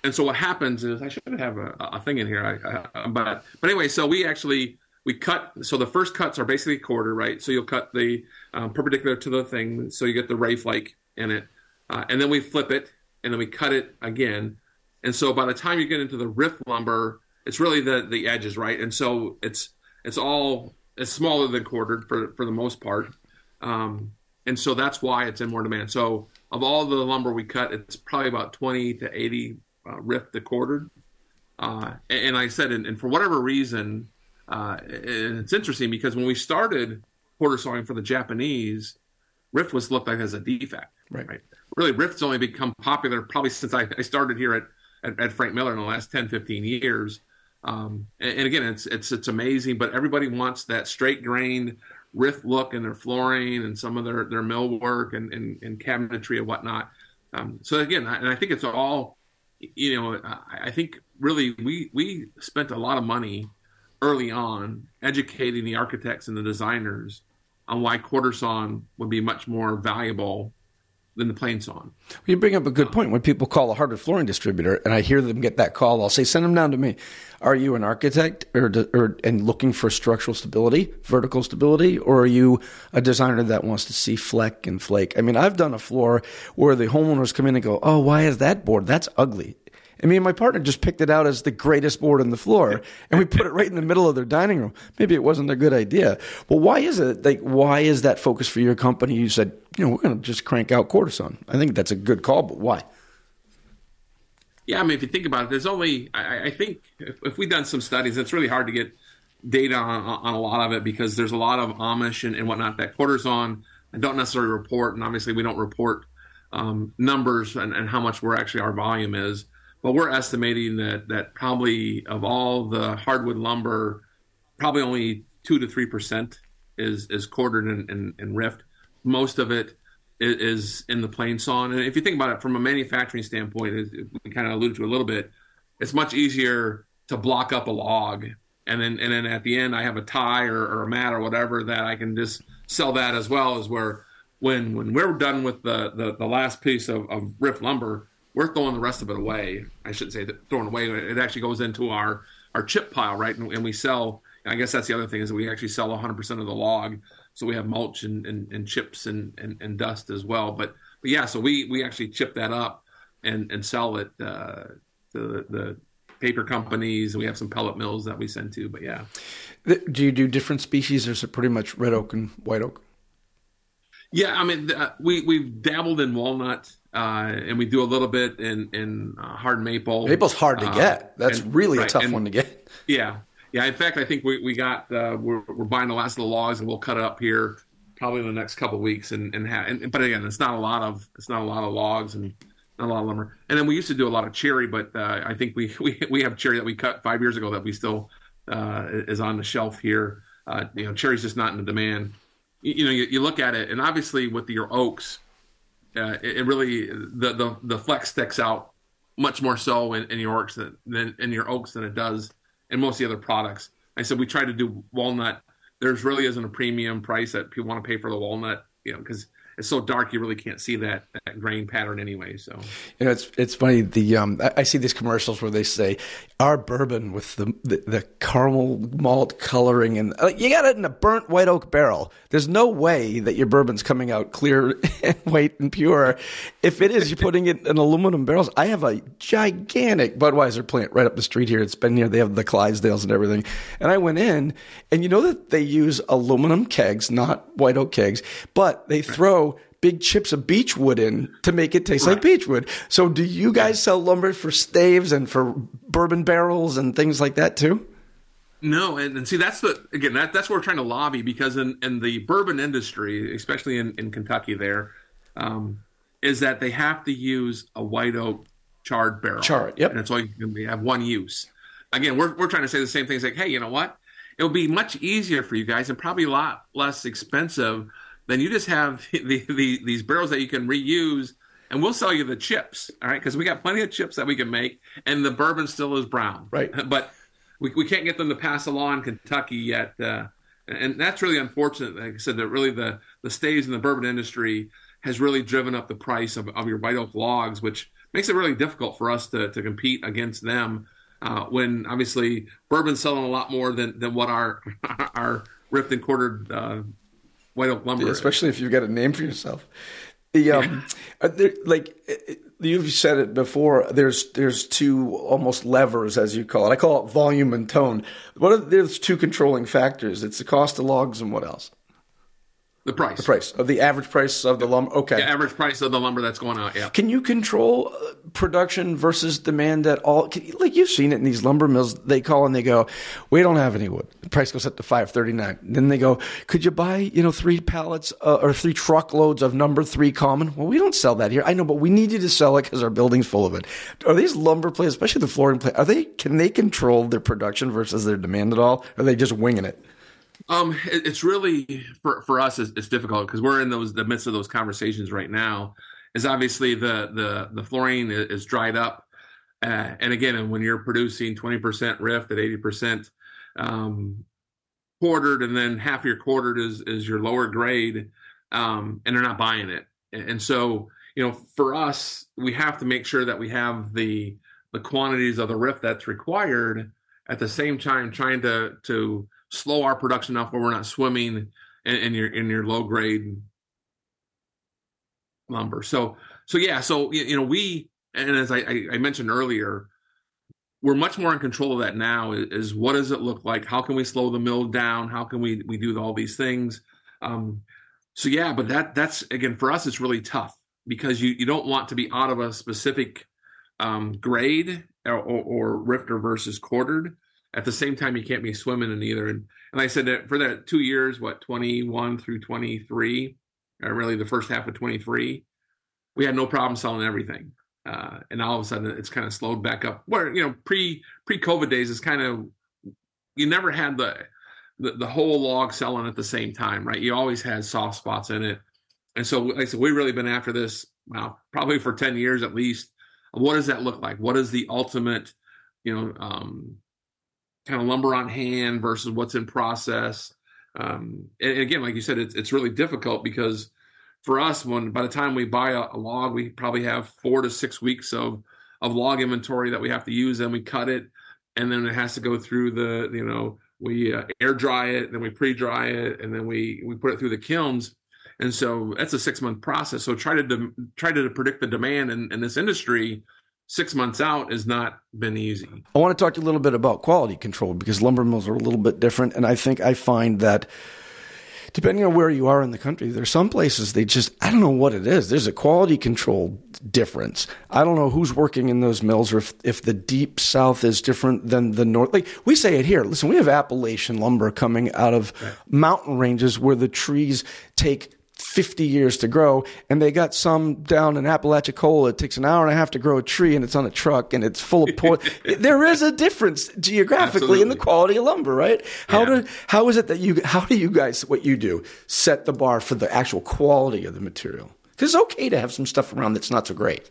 A: And so what happens is I should have a, a thing in here, I, I, but but anyway, so we actually we cut. So the first cuts are basically a quarter, right? So you'll cut the um, perpendicular to the thing, so you get the ray flake in it, uh, and then we flip it, and then we cut it again. And so by the time you get into the rift lumber, it's really the the edges, right? And so it's it's all it's smaller than quartered for for the most part, um, and so that's why it's in more demand. So of all the lumber we cut, it's probably about twenty to eighty uh, rift to quartered. Uh, and, and, I said, and, and for whatever reason, uh, it's interesting because when we started quarter sawing for the Japanese, rift was looked at as a defect.
B: Right.
A: right? Really, rift's only become popular probably since I, I started here at, at, at, Frank Miller in the last 10, 15 years. Um, and, and, again, it's it's it's amazing, but everybody wants that straight grained rift look in their flooring and some of their, their mill work and, and, and cabinetry and whatnot. Um, so again, I, and I think it's all, you know, I, I think really we we spent a lot of money early on educating the architects and the designers on why quarter sawn would be much more valuable than the plain sawn.
B: You bring up a good point. When people call a hardwood flooring distributor, and I hear them get that call, I'll say, "Send them down to me." Are you an architect, or, or and looking for structural stability, vertical stability, or are you a designer that wants to see fleck and flake? I mean, I've done a floor where the homeowners come in and go, "Oh, why is that board? That's ugly." And me and my partner just picked it out as the greatest board on the floor, and we put it right in the middle of their dining room. Maybe it wasn't a good idea. Well, why is it like why is that focus for your company? You said, you know, we're going to just crank out sawn. I think that's a good call, but why?
A: Yeah, I mean, if you think about it, there's only I, I think if, if, we've done some studies, it's really hard to get data on, on a lot of it because there's a lot of Amish and, and whatnot that sawn and don't necessarily report, and obviously we don't report um, numbers and, and how much we're actually our volume is. But we're estimating that that probably of all the hardwood lumber, probably only two to three percent is is quartered and, and, and rift. Most of it is, in the plain sawn. And if you think about it from a manufacturing standpoint, we kind of alluded to a little bit, it's much easier to block up a log and then and then at the end I have a tie or, or, a mat or whatever that I can just sell that as well as where when when we're done with the the, the last piece of, of rift lumber, we're throwing the rest of it away. I shouldn't say that throwing away. It actually goes into our our chip pile, right? And, and we sell. I guess that's the other thing is that we actually sell 100% of the log, so we have mulch and, and, and chips and, and, and, dust as well. But but yeah, so we we actually chip that up and and sell it uh, to the paper companies. We have some pellet mills that we send to. But yeah,
B: do you do different species, or is it pretty much red oak and white oak?
A: Yeah, I mean, uh, we we've dabbled in walnut, uh, and we do a little bit in in uh, hard maple.
B: Maple's hard to uh, get. That's and, really right, a tough and, one to get.
A: Yeah, yeah. In fact, I think we we got uh, we're we're buying the last of the logs, and we'll cut it up here probably in the next couple weeks. And and, ha- and but again, it's not a lot of it's not a lot of logs and not a lot of lumber. And then we used to do a lot of cherry, but uh, I think we, [laughs] we we have cherry that we cut five years ago that we still is on the shelf here. you know, cherry's just not in the demand you know, you, you, look at it, and obviously with your oaks, uh, it, it, really the, the the flecks sticks out much more so in, in your oaks than, than, in your oaks than it does in most of the other products. I said we try to do walnut. There's really isn't a premium price that people want to pay for the walnut, you know, because it's so dark you really can't see that, that grain pattern anyway. So
B: you know, it's it's funny. The um, I, I see these commercials where they say our bourbon with the the, the caramel malt coloring and uh, you got it in a burnt white oak barrel. There's no way that your bourbon's coming out clear [laughs] and white and pure. If it is, you're putting it in aluminum barrels. I have a gigantic Budweiser plant right up the street here. It's been here. They have the Clydesdales and everything. And I went in, and you know that they use aluminum kegs, not white oak kegs, but they throw big chips of beech wood in to make it taste right. like beech wood. So do you guys sell lumber for staves and for bourbon barrels and things like that too?
A: No, and, and see that's the again that that's what we're trying to lobby because in, in the bourbon industry, especially in, in Kentucky, there um, is that they have to use a white oak charred barrel.
B: Charred, yep.
A: And it's only we have one use. Again, we're we're trying to say the same things like, hey, you know what? It'll be much easier for you guys and probably a lot less expensive then you just have [laughs] the, the, these barrels that you can reuse and we'll sell you the chips all right because we got plenty of chips that we can make and the bourbon still is brown
B: right [laughs]
A: but we, we can't get them to pass a law in kentucky yet uh, and that's really unfortunate. Like I said, that really the the staves in the bourbon industry has really driven up the price of, of your white oak logs, which makes it really difficult for us to to compete against them. Uh, when obviously bourbon's selling a lot more than than what our [laughs] our rift and quartered uh, white oak lumber,
B: especially if you've got a name for yourself. The um, yeah. Uh, there, like uh, uh, you've said it before. There's there's two almost levers as you call it. I call it volume and tone. What are there's two controlling factors? It's the cost of logs and what else?
A: The price.
B: The price of the average price of the lumber. Okay.
A: The average price of the lumber that's going out. Yeah.
B: Can you control uh, production versus demand at all? Like you've seen it in these lumber mills. They call and they go, "We don't have any wood." The price goes up to five thirty nine. Then they go, "Could you buy you know three pallets uh, or three truckloads of number three common?" Well, we don't sell that here. I know, but we need you to sell it because our building's full of it. Are these lumber plants, especially the flooring players, are they? Can they control their production versus their demand at all? Or are they just winging it?
A: Um, it, it's really for for us it's, it's difficult because we're in those the midst of those conversations right now. Is obviously the the the flooring is, is dried up, uh, and again, when you're producing twenty percent rift at eighty percent um, quartered, and then half your quartered is is your lower grade, um, and they're not buying it, and, and so you know for us we have to make sure that we have the the quantities of the rift that's required at the same time trying to to slow our production enough where we're not swimming in, in your in your low grade lumber. So so yeah, so you know we and as I, I mentioned earlier, we're much more in control of that now. Is, is, what does it look like? How can we slow the mill down? How can we we do all these things? Um, so yeah, but that that's again for us, it's really tough because you you don't want to be out of a specific um, grade or, or, or rifter versus quartered at the same time, you can't be swimming in either. And, and I said that for that two years, what, 21 through 23, or really the first half of 23, we had no problem selling everything. Uh, and all of a sudden it's kind of slowed back up where, you know, pre pre COVID days is kind of, you never had the, the, the whole log selling at the same time, right? You always had soft spots in it. And so, like I said, we've really been after this, well, probably for 10 years at least. What does that look like? What is the ultimate, you know, um, kind of lumber on hand versus what's in process. Um, and again, like you said, it's it's really difficult because for us, when by the time we buy a, a, log, we probably have four to six weeks of of log inventory that we have to use. Then we cut it, and then it has to go through the you know we uh, air dry it, then we pre dry it, and then we we put it through the kilns. And so that's a six month process. So try to de- try to predict the demand in, in this industry six months out has not been easy.
B: I want to talk to you a little bit about quality control because lumber mills are a little bit different. And I think I find that depending on where you are in the country, there's some places they just, I don't know what it is. There's a quality control difference. I don't know who's working in those mills or if, if the deep south is different than the north. Like we say it here. Listen, we have Appalachian lumber coming out of right. mountain ranges where the trees take 50 years to grow. And they got some down in Apalachicola. It takes an hour and a half to grow a tree and it's on a truck and it's full of poison. [laughs] there is a difference geographically Absolutely. in the quality of lumber, right? How yeah. do, how is it that you, how do you guys, what you do, set the bar for the actual quality of the material? Because it's okay to have some stuff around that's not so great.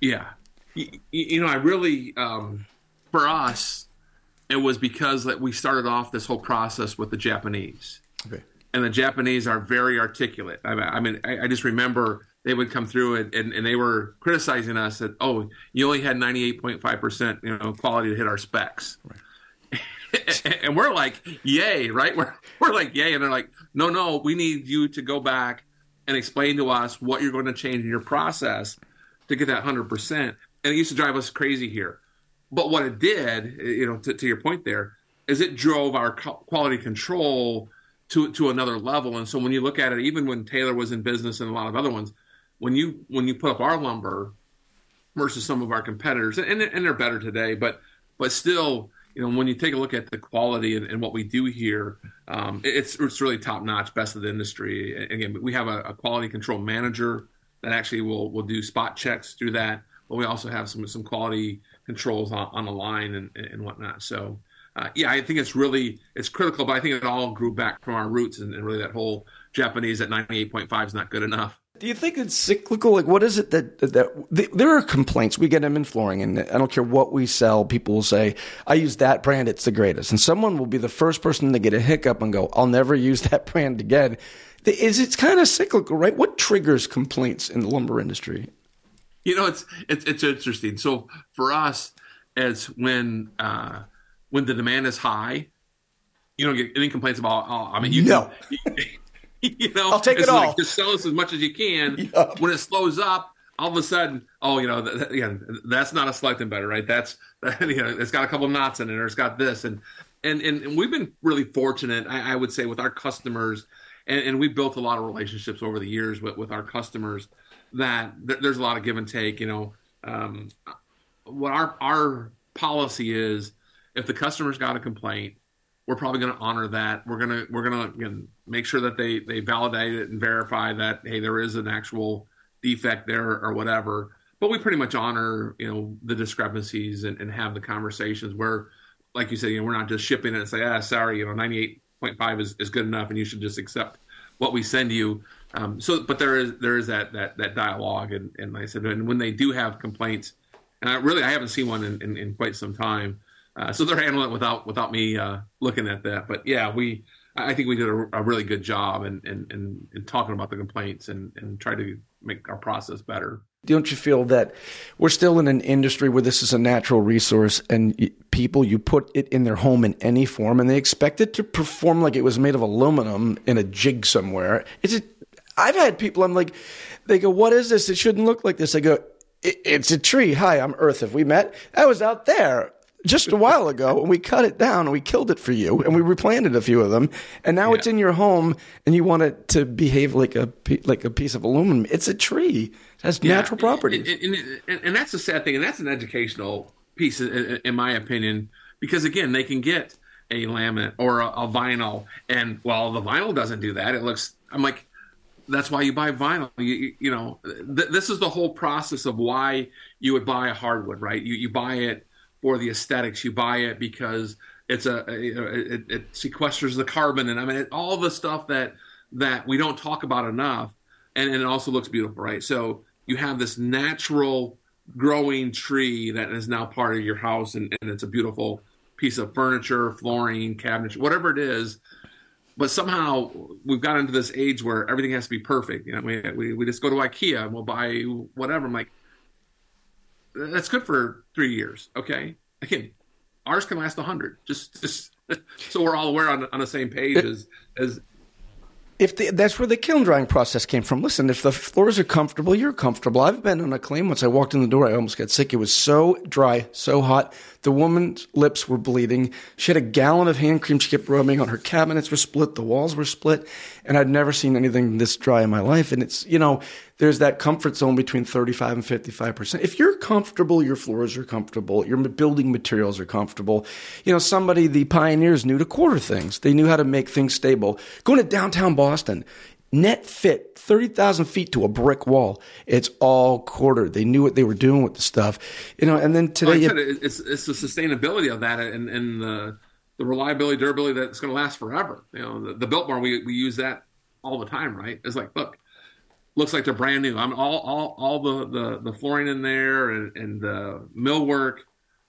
A: Yeah. You, you know, I really, um, for us, it was because that we started off this whole process with the Japanese. Okay and the Japanese are very articulate. I, I mean, I, I, just remember they would come through and, and, and, they were criticizing us that oh, you only had ninety eight point five percent you know quality to hit our specs, right. [laughs] and we're like yay, right? We're we're like yay, and they're like no, no, we need you to go back and explain to us what you're going to change in your process to get that hundred percent. And it used to drive us crazy here. But what it did, you know, to, to your point there, is it drove our quality control to to another level. And so when you look at it, even when Taylor was in business and a lot of other ones, when you when you put up our lumber versus some of our competitors, and and they're better today, but but still, you know, when you take a look at the quality and, and what we do here, um, it's it's really top notch, best of the industry. Again, we have a, a, quality control manager that actually will will do spot checks through that, but we also have some some quality controls on, on the line and, and whatnot. So uh, yeah, I think it's really it's critical, but I think it all grew back from our roots, and, and really that whole Japanese at ninety eight point five is not good enough.
B: Do you think it's cyclical? Like, what is it that that there are complaints? We get them in flooring, and I don't care what we sell. People will say, "I use that brand; it's the greatest," and someone will be the first person to get a hiccup and go, "I'll never use that [laughs] brand again." Is it's kind of cyclical, right? What triggers complaints in the lumber industry?
A: You know, it's it's it's interesting. So for us, it's when uh, when the demand is high, you don't get any complaints about. Oh, I mean, you
B: no.
A: Can, [laughs] you know,
B: I'll take it all.
A: Like, just sell us as much as you can. Yep. When it slows up, all of a sudden, oh, you know, that, yeah, that's not a selecting better, right? That's [laughs] you know, it's got a couple of knots in it, or it's got this, and and and, and we've been really fortunate, I, I would say, with our customers, and, and, we've built a lot of relationships over the years with with our customers. That th- there's a lot of give and take. You know, um, what our our policy is, if the customer's got a complaint, we're probably going to honor that. We're gonna we're gonna you know, make sure that they they validate it and verify that hey there is an actual defect there or whatever. But we pretty much honor you know the discrepancies and, and have the conversations where, like you said, you know we're not just shipping it and say ah sorry you know ninety eight point five is, is good enough and you should just accept what we send you. Um, so but there is there is that that that dialogue and and like I said and when they do have complaints and I really I haven't seen one in, in, in quite some time uh, so they're handling it without without me uh, looking at that. But yeah, we I think we did a, a really good job in, in, in, in, talking about the complaints and, and try to make our process better.
B: Don't you feel that we're still in an industry where this is a natural resource and people, you put it in their home in any form and they expect it to perform like it was made of aluminum in a jig somewhere? Is it, I've had people, I'm like, they go, what is this? It shouldn't look like this. I go, it's a tree. Hi, I'm Earth. Have we met? I was out there just a while ago and we cut it down and we killed it for you and we replanted a few of them and now yeah. it's in your home and you want it to behave like a like a piece of aluminum it's a tree it has yeah. natural properties
A: and, and, and, and, that's a sad thing and that's an educational piece in, in, my opinion because again they can get a laminate or a, a vinyl and well the vinyl doesn't do that it looks i'm like that's why you buy vinyl. You, you know, th- this is the whole process of why you would buy a hardwood, right? You you buy it for the aesthetics. You buy it because it's a, it, it, sequesters the carbon, and I mean it, all the stuff that that we don't talk about enough, and, and it also looks beautiful, right? So you have this natural growing tree that is now part of your house, and, and it's a beautiful piece of furniture, flooring, cabinets, whatever it is. But somehow we've got into this age where everything has to be perfect. You know, we, we, we just go to IKEA and we'll buy whatever. I'm like, that's good for three years. Okay, again, ours can last a hundred. Just, just [laughs] so we're all aware on on the same page as as.
B: If the, that's where the kiln drying process came from. Listen, if the floors are comfortable, you're comfortable. I've been on a claim once I walked in the door, I almost got sick. It was so dry, so hot. The woman's lips were bleeding. She had a gallon of hand cream she kept rubbing on. Her cabinets were split. The walls were split. And I'd never seen anything this dry in my life. And it's, you know, there's that comfort zone between 35 and 55%. If you're comfortable, your floors are comfortable, your building materials are comfortable. You know, somebody, the pioneers knew to quarter things. They knew how to make things stable. Going to downtown Boston, net fit 30,000 feet to a brick wall. It's all quartered. They knew what they were doing with the stuff, you know. And then today,
A: well, it, it's it's the sustainability of that and and the the reliability, durability that's going to last forever. You know, the, the Biltmore we we use that all the time, right? It's like, look, looks like they're brand new. I'm all all all the the, the flooring in there and and the millwork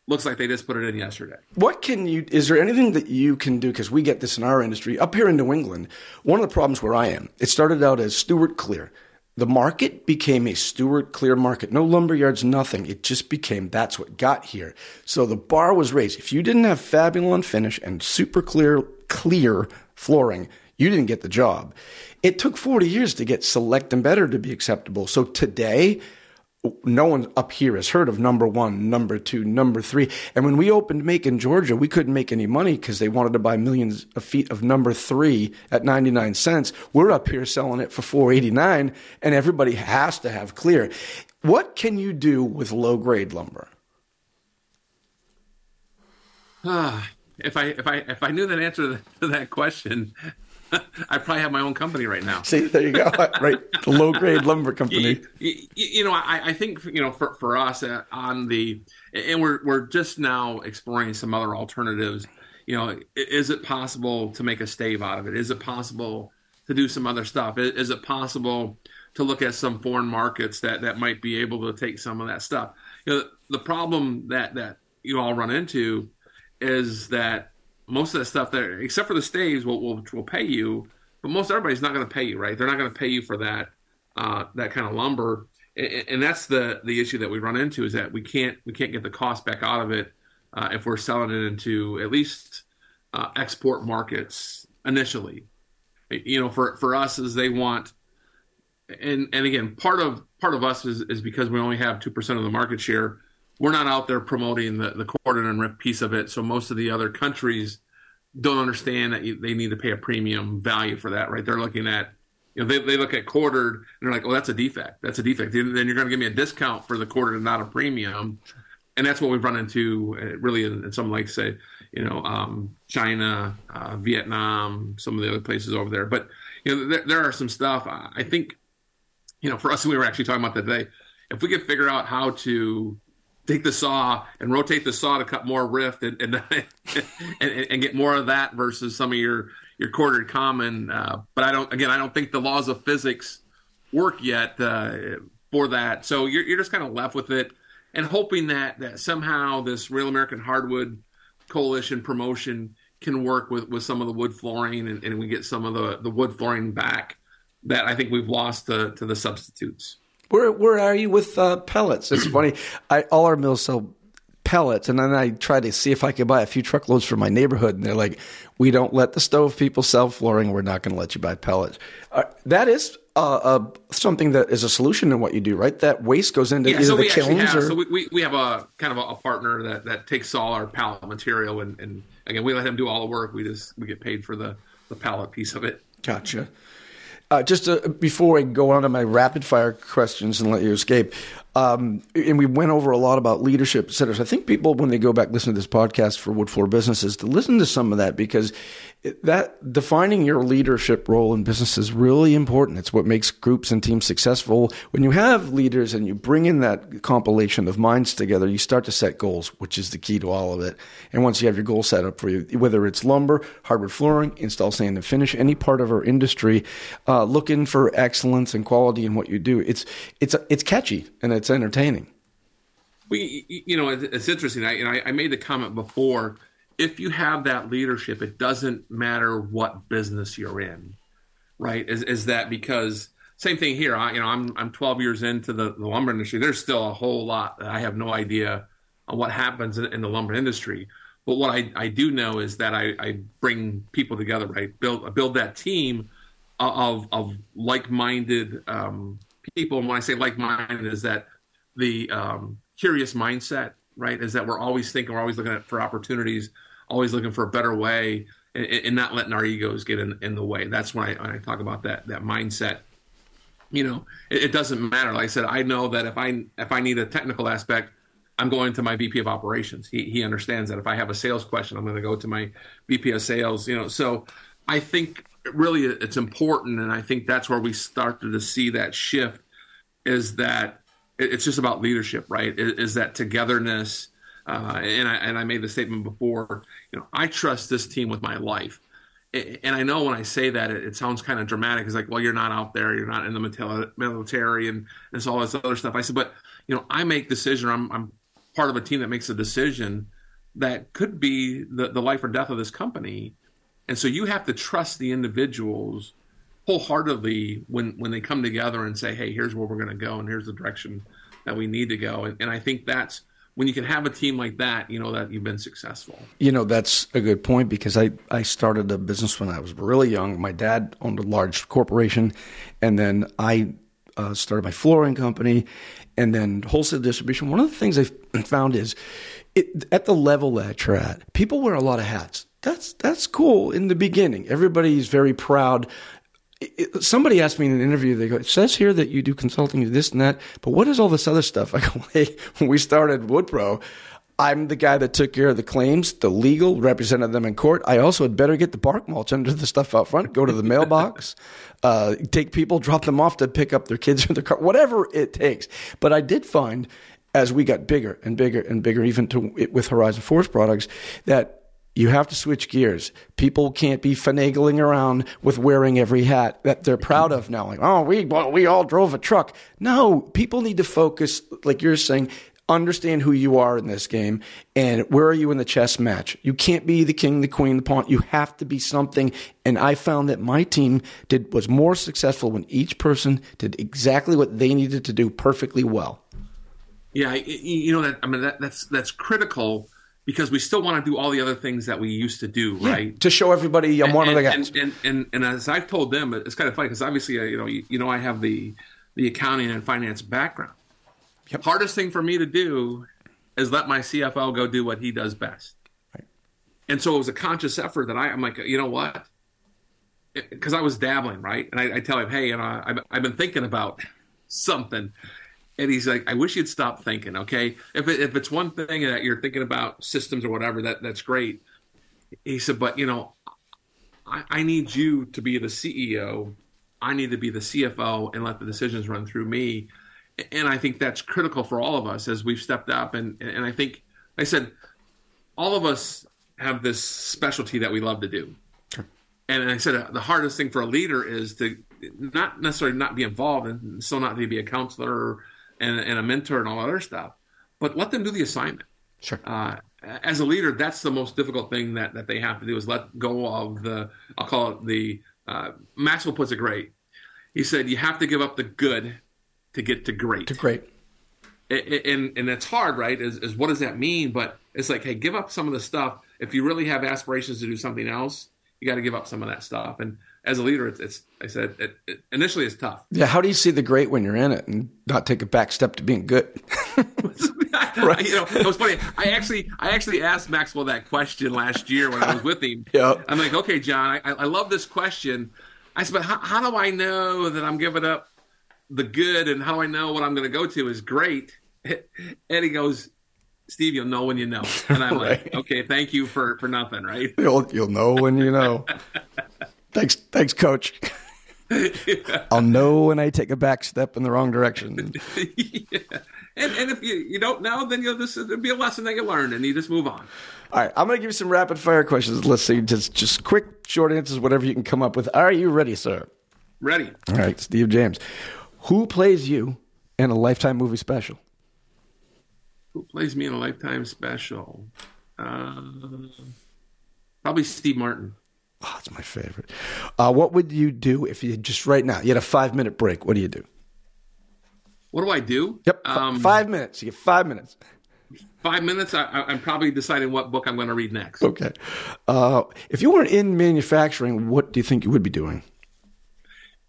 A: looks like they just put it in yesterday.
B: What can you? Is there anything that you can do? Because we get this in our industry up here in New England. One of the problems where I am, it started out as Stewart Clear. The market became a Stewart Clear market. No lumber yards, nothing. It just became that's what got here. So the bar was raised. If you didn't have Fabulon finish and super clear clear flooring, you didn't get the job. It took 40 years to get select and better to be acceptable. So today, no one up here has heard of number one, number two, number three. And when we opened Macon Georgia, we couldn't make any money because they wanted to buy millions of feet of number three at 99 cents. We're up here selling it for 489 and everybody has to have clear. What can you do with low grade lumber? [sighs]
A: If I if I if I knew that answer to that question, [laughs] I probably have my own company right now.
B: See, there you go. [laughs] right, the low grade lumber company.
A: You, you, you, know, I, I think you know for for us uh, on the, and we're we're just now exploring some other alternatives. You know, is it possible to make a stave out of it? Is it possible to do some other stuff? Is it possible to look at some foreign markets that that might be able to take some of that stuff. You know, the problem that that you all run into is that most of the stuff there, except for the staves, will will, will pay you, but most everybody's not going to pay you, right? They're not going to pay you for that uh, that kind of lumber, and, and, that's the the issue that we run into is that we can't we can't get the cost back out of it uh, if we're selling it into at least uh, export markets initially. You know, for for us, is they want and and again, part of part of us is, is because we only have two percent of the market share. We're not out there promoting the the quartered and rift piece of it. So most of the other countries don't understand that you, they need to pay a premium value for that, right? They're looking at you know they, they look at quartered and they're like, oh, that's a defect. That's a defect. Then you're going to give me a discount for the quartered and not a premium. And that's what we've run into uh, really in, in some like say, you know, um, China, uh, Vietnam, some of the other places over there. But you know, there, there are some stuff. I think you know, for us, we were actually talking about that today. If we could figure out how to take the saw and rotate the saw to cut more rift and [laughs] and, and, and get more of that versus some of your your quartered common. Uh, but I don't. Again, I don't think the laws of physics work yet uh, for that. So you're you're just kind of left with it and hoping that that somehow this Real American Hardwood Coalition promotion can work with with some of the wood flooring and, and we get some of the the wood flooring back that I think we've lost to, to the substitutes.
B: Where where are you with uh, pellets? It's [clears throat] funny. I, all our mills sell pellets, and then I try to see if I could buy a few truckloads for my neighborhood, and they're like, "We don't let the stove people sell flooring. We're not going to let you buy pellets." Uh, that is uh, uh, something that is a solution in what you do, right? That waste goes into yeah, either so the kilns
A: have,
B: or
A: so we, we, we have a kind of a, a, partner that, that takes all our pallet material, and, and again, we let him do all the work. We just we get paid for the the pallet piece of it.
B: Gotcha. Uh, just uh, before I go on to my rapid fire questions and let you escape, um, and we went over a lot about leadership. So I think people, when they go back listen to this podcast for Wood Floor Businesses, to listen to some of that because that defining your leadership role in business is really important. It's what makes groups and teams successful. When you have leaders and you bring in that compilation of minds together, you start to set goals, which is the key to all of it. And once you have your goal set up for you, whether it's lumber, hardwood flooring, install, sand, and finish, any part of our industry, uh, looking for excellence and quality in what you do, it's it's it's catchy and it's entertaining.
A: We, you know, it's interesting. I, know, I made the comment before if you have that leadership, it doesn't matter what business you're in, right? Is, is that because same thing here? I, you know, I'm I'm 12 years into the, the, lumber industry. There's still a whole lot that I have no idea on what happens in, in the lumber industry. But what I, I do know is that I, I bring people together, right? Build build that team of of like minded um, people. And when I say like minded, is that the um, curious mindset, right? Is that we're always thinking, we're always looking at for opportunities always looking for a better way and, and not letting our egos get in, in the way. That's when I, when I talk about that that mindset. You know, it, it, doesn't matter. Like I said, I know that if I if I need a technical aspect, I'm going to my VP of operations. He he understands that if I have a sales question, I'm going to go to my VP of sales. You know, so I think really it's important, and I think that's where we started to see that shift. Is that it's just about leadership, right? Is that togetherness? Uh, and I and I made the statement before. You know, I trust this team with my life. And I know when I say that, it, it sounds kind of dramatic. It's like, well, you're not out there, you're not in the military, and, and it's all this other stuff. I said, but you know, I make decision. I'm, I'm part of a team that makes a decision that could be the, the life or death of this company. And so you have to trust the individuals wholeheartedly when when they come together and say, "Hey, here's where we're going to go, and here's the direction that we need to go." And, and I think that's when you can have a team like that, you know that you've been successful.
B: You know, that's a good point because I, I started a business when I was really young. My dad owned a large corporation, and then I uh, started my flooring company and then wholesale distribution. One of the things I [clears throat] found is it, at the level that you're at, people wear a lot of hats. That's that's cool in the beginning. Everybody's very proud it, somebody asked me in an interview, they go, it says here that you do consulting, you this and that, but what is all this other stuff? [laughs] I go, hey, when we started WoodPro, I'm the guy that took care of the claims, the legal, represented them in court. I also had better get the bark mulch under the stuff out front, go to the mailbox, [laughs] uh, take people, drop them off to pick up their kids or their car, whatever it takes. But I did find as we got bigger and bigger and bigger, even to, with Horizon Forest products, that you have to switch gears. People can't be finagling around with wearing every hat that they're proud of now. Like, oh, we well, we all drove a truck. No, people need to focus, like you're saying, understand who you are in this game and where are you in the chess match. You can't be the king, the queen, the pawn. You have to be something. And I found that my team did was more successful when each person did exactly what they needed to do perfectly well.
A: Yeah, you know that I mean that, that's that's critical because we still want to do all the other things that we used to do, yeah, right?
B: To show everybody I'm and, one
A: and,
B: of the guys.
A: And, and, and, as I've told them, it's kind of funny because obviously, uh, you know, you, you, know, I have the the accounting and finance background. Yep. Hardest thing for me to do is let my CFO go do what he does best. Right. And so it was a conscious effort that I, I'm like, you know what? Eh, because I was dabbling, right? And I, I tell him, hey, you know, I've, I've been thinking about [laughs] something and he's like, I wish you'd stop thinking. Okay, if it, if it's one thing that you're thinking about systems or whatever, that that's great. He said, but you know, I, I need you to be the CEO. I need to be the CFO and let the decisions run through me. And I think that's critical for all of us as we've stepped up. And and I think I said, all of us have this specialty that we love to do. And I said the hardest thing for a leader is to not necessarily not be involved and still not to be a counselor or and, and a mentor and all that other stuff, but let them do the assignment.
B: Sure.
A: Uh, as a leader, that's the most difficult thing that, that they have to do is let go of the, I'll call it the, uh, Maxwell puts it great. He said, you have to give up the good to get to great.
B: To great.
A: And, and, and that's hard, right? Is, is what does that mean? But it's like, hey, give up some of the stuff. If you really have aspirations to do something else, you got to give up some of that stuff. And as a leader, it's, it's I said, it, it, initially it's tough.
B: Yeah. How do you see the great when you're in it and not take a back step to being good? [laughs]
A: right. [laughs] You know, it was funny. I actually, I actually asked Maxwell that question last year when I was with him. [laughs]
B: yeah.
A: I'm like, okay, John, I, I love this question. I said, but how, how do I know that I'm giving up the good and how do I know what I'm going to go to is great? And he goes, Steve, you'll know when you know. And I'm right. like, okay, thank you for for nothing, right?
B: You'll you'll know when you know. Thanks, thanks, coach. yeah. [laughs] I'll know when I take a back step in the wrong direction. [laughs]
A: yeah. And and if you, you don't know, then you'll just it'll be a lesson that you learn and you just move on.
B: All right, I'm going to give you some rapid fire questions. Let's see, just just quick, short answers, whatever you can come up with. Are you ready, sir?
A: Ready.
B: All right, Steve James. Who plays you in a Lifetime movie special?
A: Who plays me in a Lifetime special? Uh, probably Steve Martin.
B: Oh, it's my favorite. Uh, what would you do if you just right now you had a five minute break? What do you do?
A: What do I do?
B: Yep, um, five minutes. You get five minutes.
A: Five minutes. I, am probably deciding what book I'm going to read next.
B: Okay. Uh, if you weren't in manufacturing, what do you think you would be doing?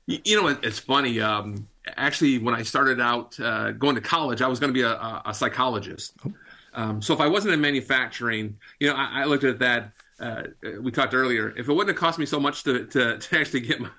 A: You, you know, it's funny. Um, actually, when I started out uh, going to college, I was going to be a, a psychologist. Oh. Um, so if I wasn't in manufacturing, you know, I, I looked at that. Uh, we talked earlier. If it wouldn't have cost me so much to, to, [laughs] to actually get my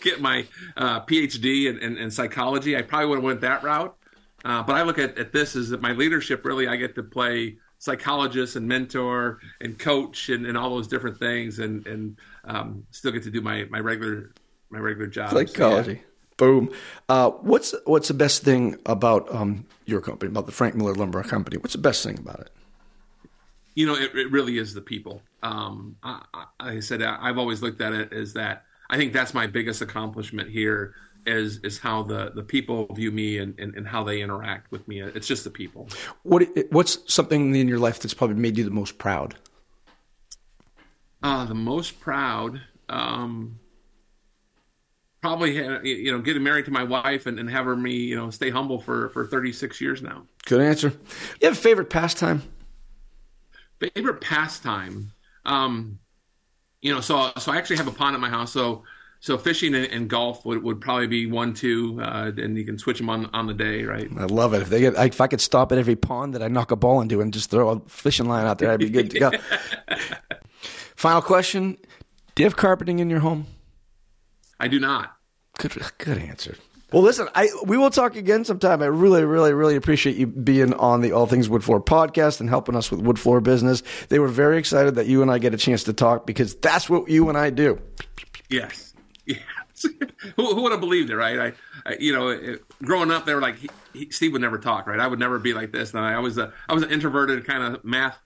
A: get my uh, PhD in, in, in, psychology, I probably would have went that route. Uh, but I look at, at this as that my leadership really, I get to play psychologist and mentor and coach and, and all those different things, and and um, still get to do my my regular my regular job.
B: Psychology. So, yeah. Boom. Uh, what's what's the best thing about um, your company, about the Frank Miller Lumber Company? What's the best thing about it?
A: You know, it, it really is the people. Um, I, I, said, I've always looked at it as that. I think that's my biggest accomplishment here is is how the, the people view me and, and, and how they interact with me. It's just the people.
B: What what's something in your life that's probably made you the most proud?
A: Uh, the most proud. Um, probably you know getting married to my wife and, and having me you know stay humble for for 36 years now
B: good answer you have a favorite pastime
A: favorite pastime um you know so so i actually have a pond at my house. So so fishing and, and golf would, would probably be one two uh, and you can switch them on on the day right?
B: I love it. If they get if i could stop at every pond that i knock a ball into and just throw a fishing line out there i'd be good to go. [laughs] Final question. Do you have carpeting in your home?
A: I do not.
B: Good, good answer. Well, listen, I we will talk again sometime. I really, really, really appreciate you being on the All Things Wood Floor podcast and helping us with wood floor business. They were very excited that you and I get a chance to talk because that's what you and I do.
A: Yes, yes. [laughs] who, who would have believed it, right? I, I you know, it, growing up, they were like, he, he, Steve would never talk, right? I would never be like this. And I, was a, I was an introverted kind of math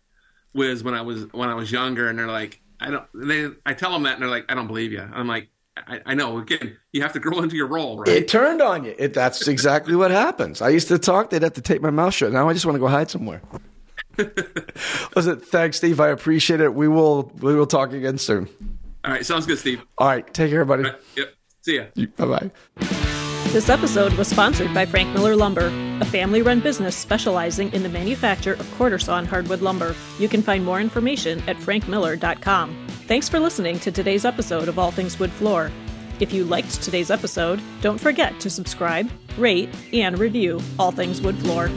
A: whiz when I was when I was younger, and they're like, I don't. They I tell them that, and they're like, I don't believe you. I'm like, I, I know. Again, you have to grow [laughs] into your role, right?
B: It turned on you. It, that's exactly what happens. I used to talk; they'd have to take my mouth shut. Now I just want to go hide somewhere. [laughs] Listen, thanks, Steve. I appreciate it. We will we will talk again soon.
A: All right, sounds good, Steve.
B: All right, take care, buddy.
A: Right, yep. See ya.
B: Bye bye.
C: This episode was sponsored by Frank Miller Lumber, a family run business specializing in the manufacture of quarter sawn hardwood lumber. You can find more information at frankmiller.com. Thanks for listening to today's episode of All Things Wood Floor. If you liked today's episode, don't forget to subscribe, rate, and review All Things Wood Floor.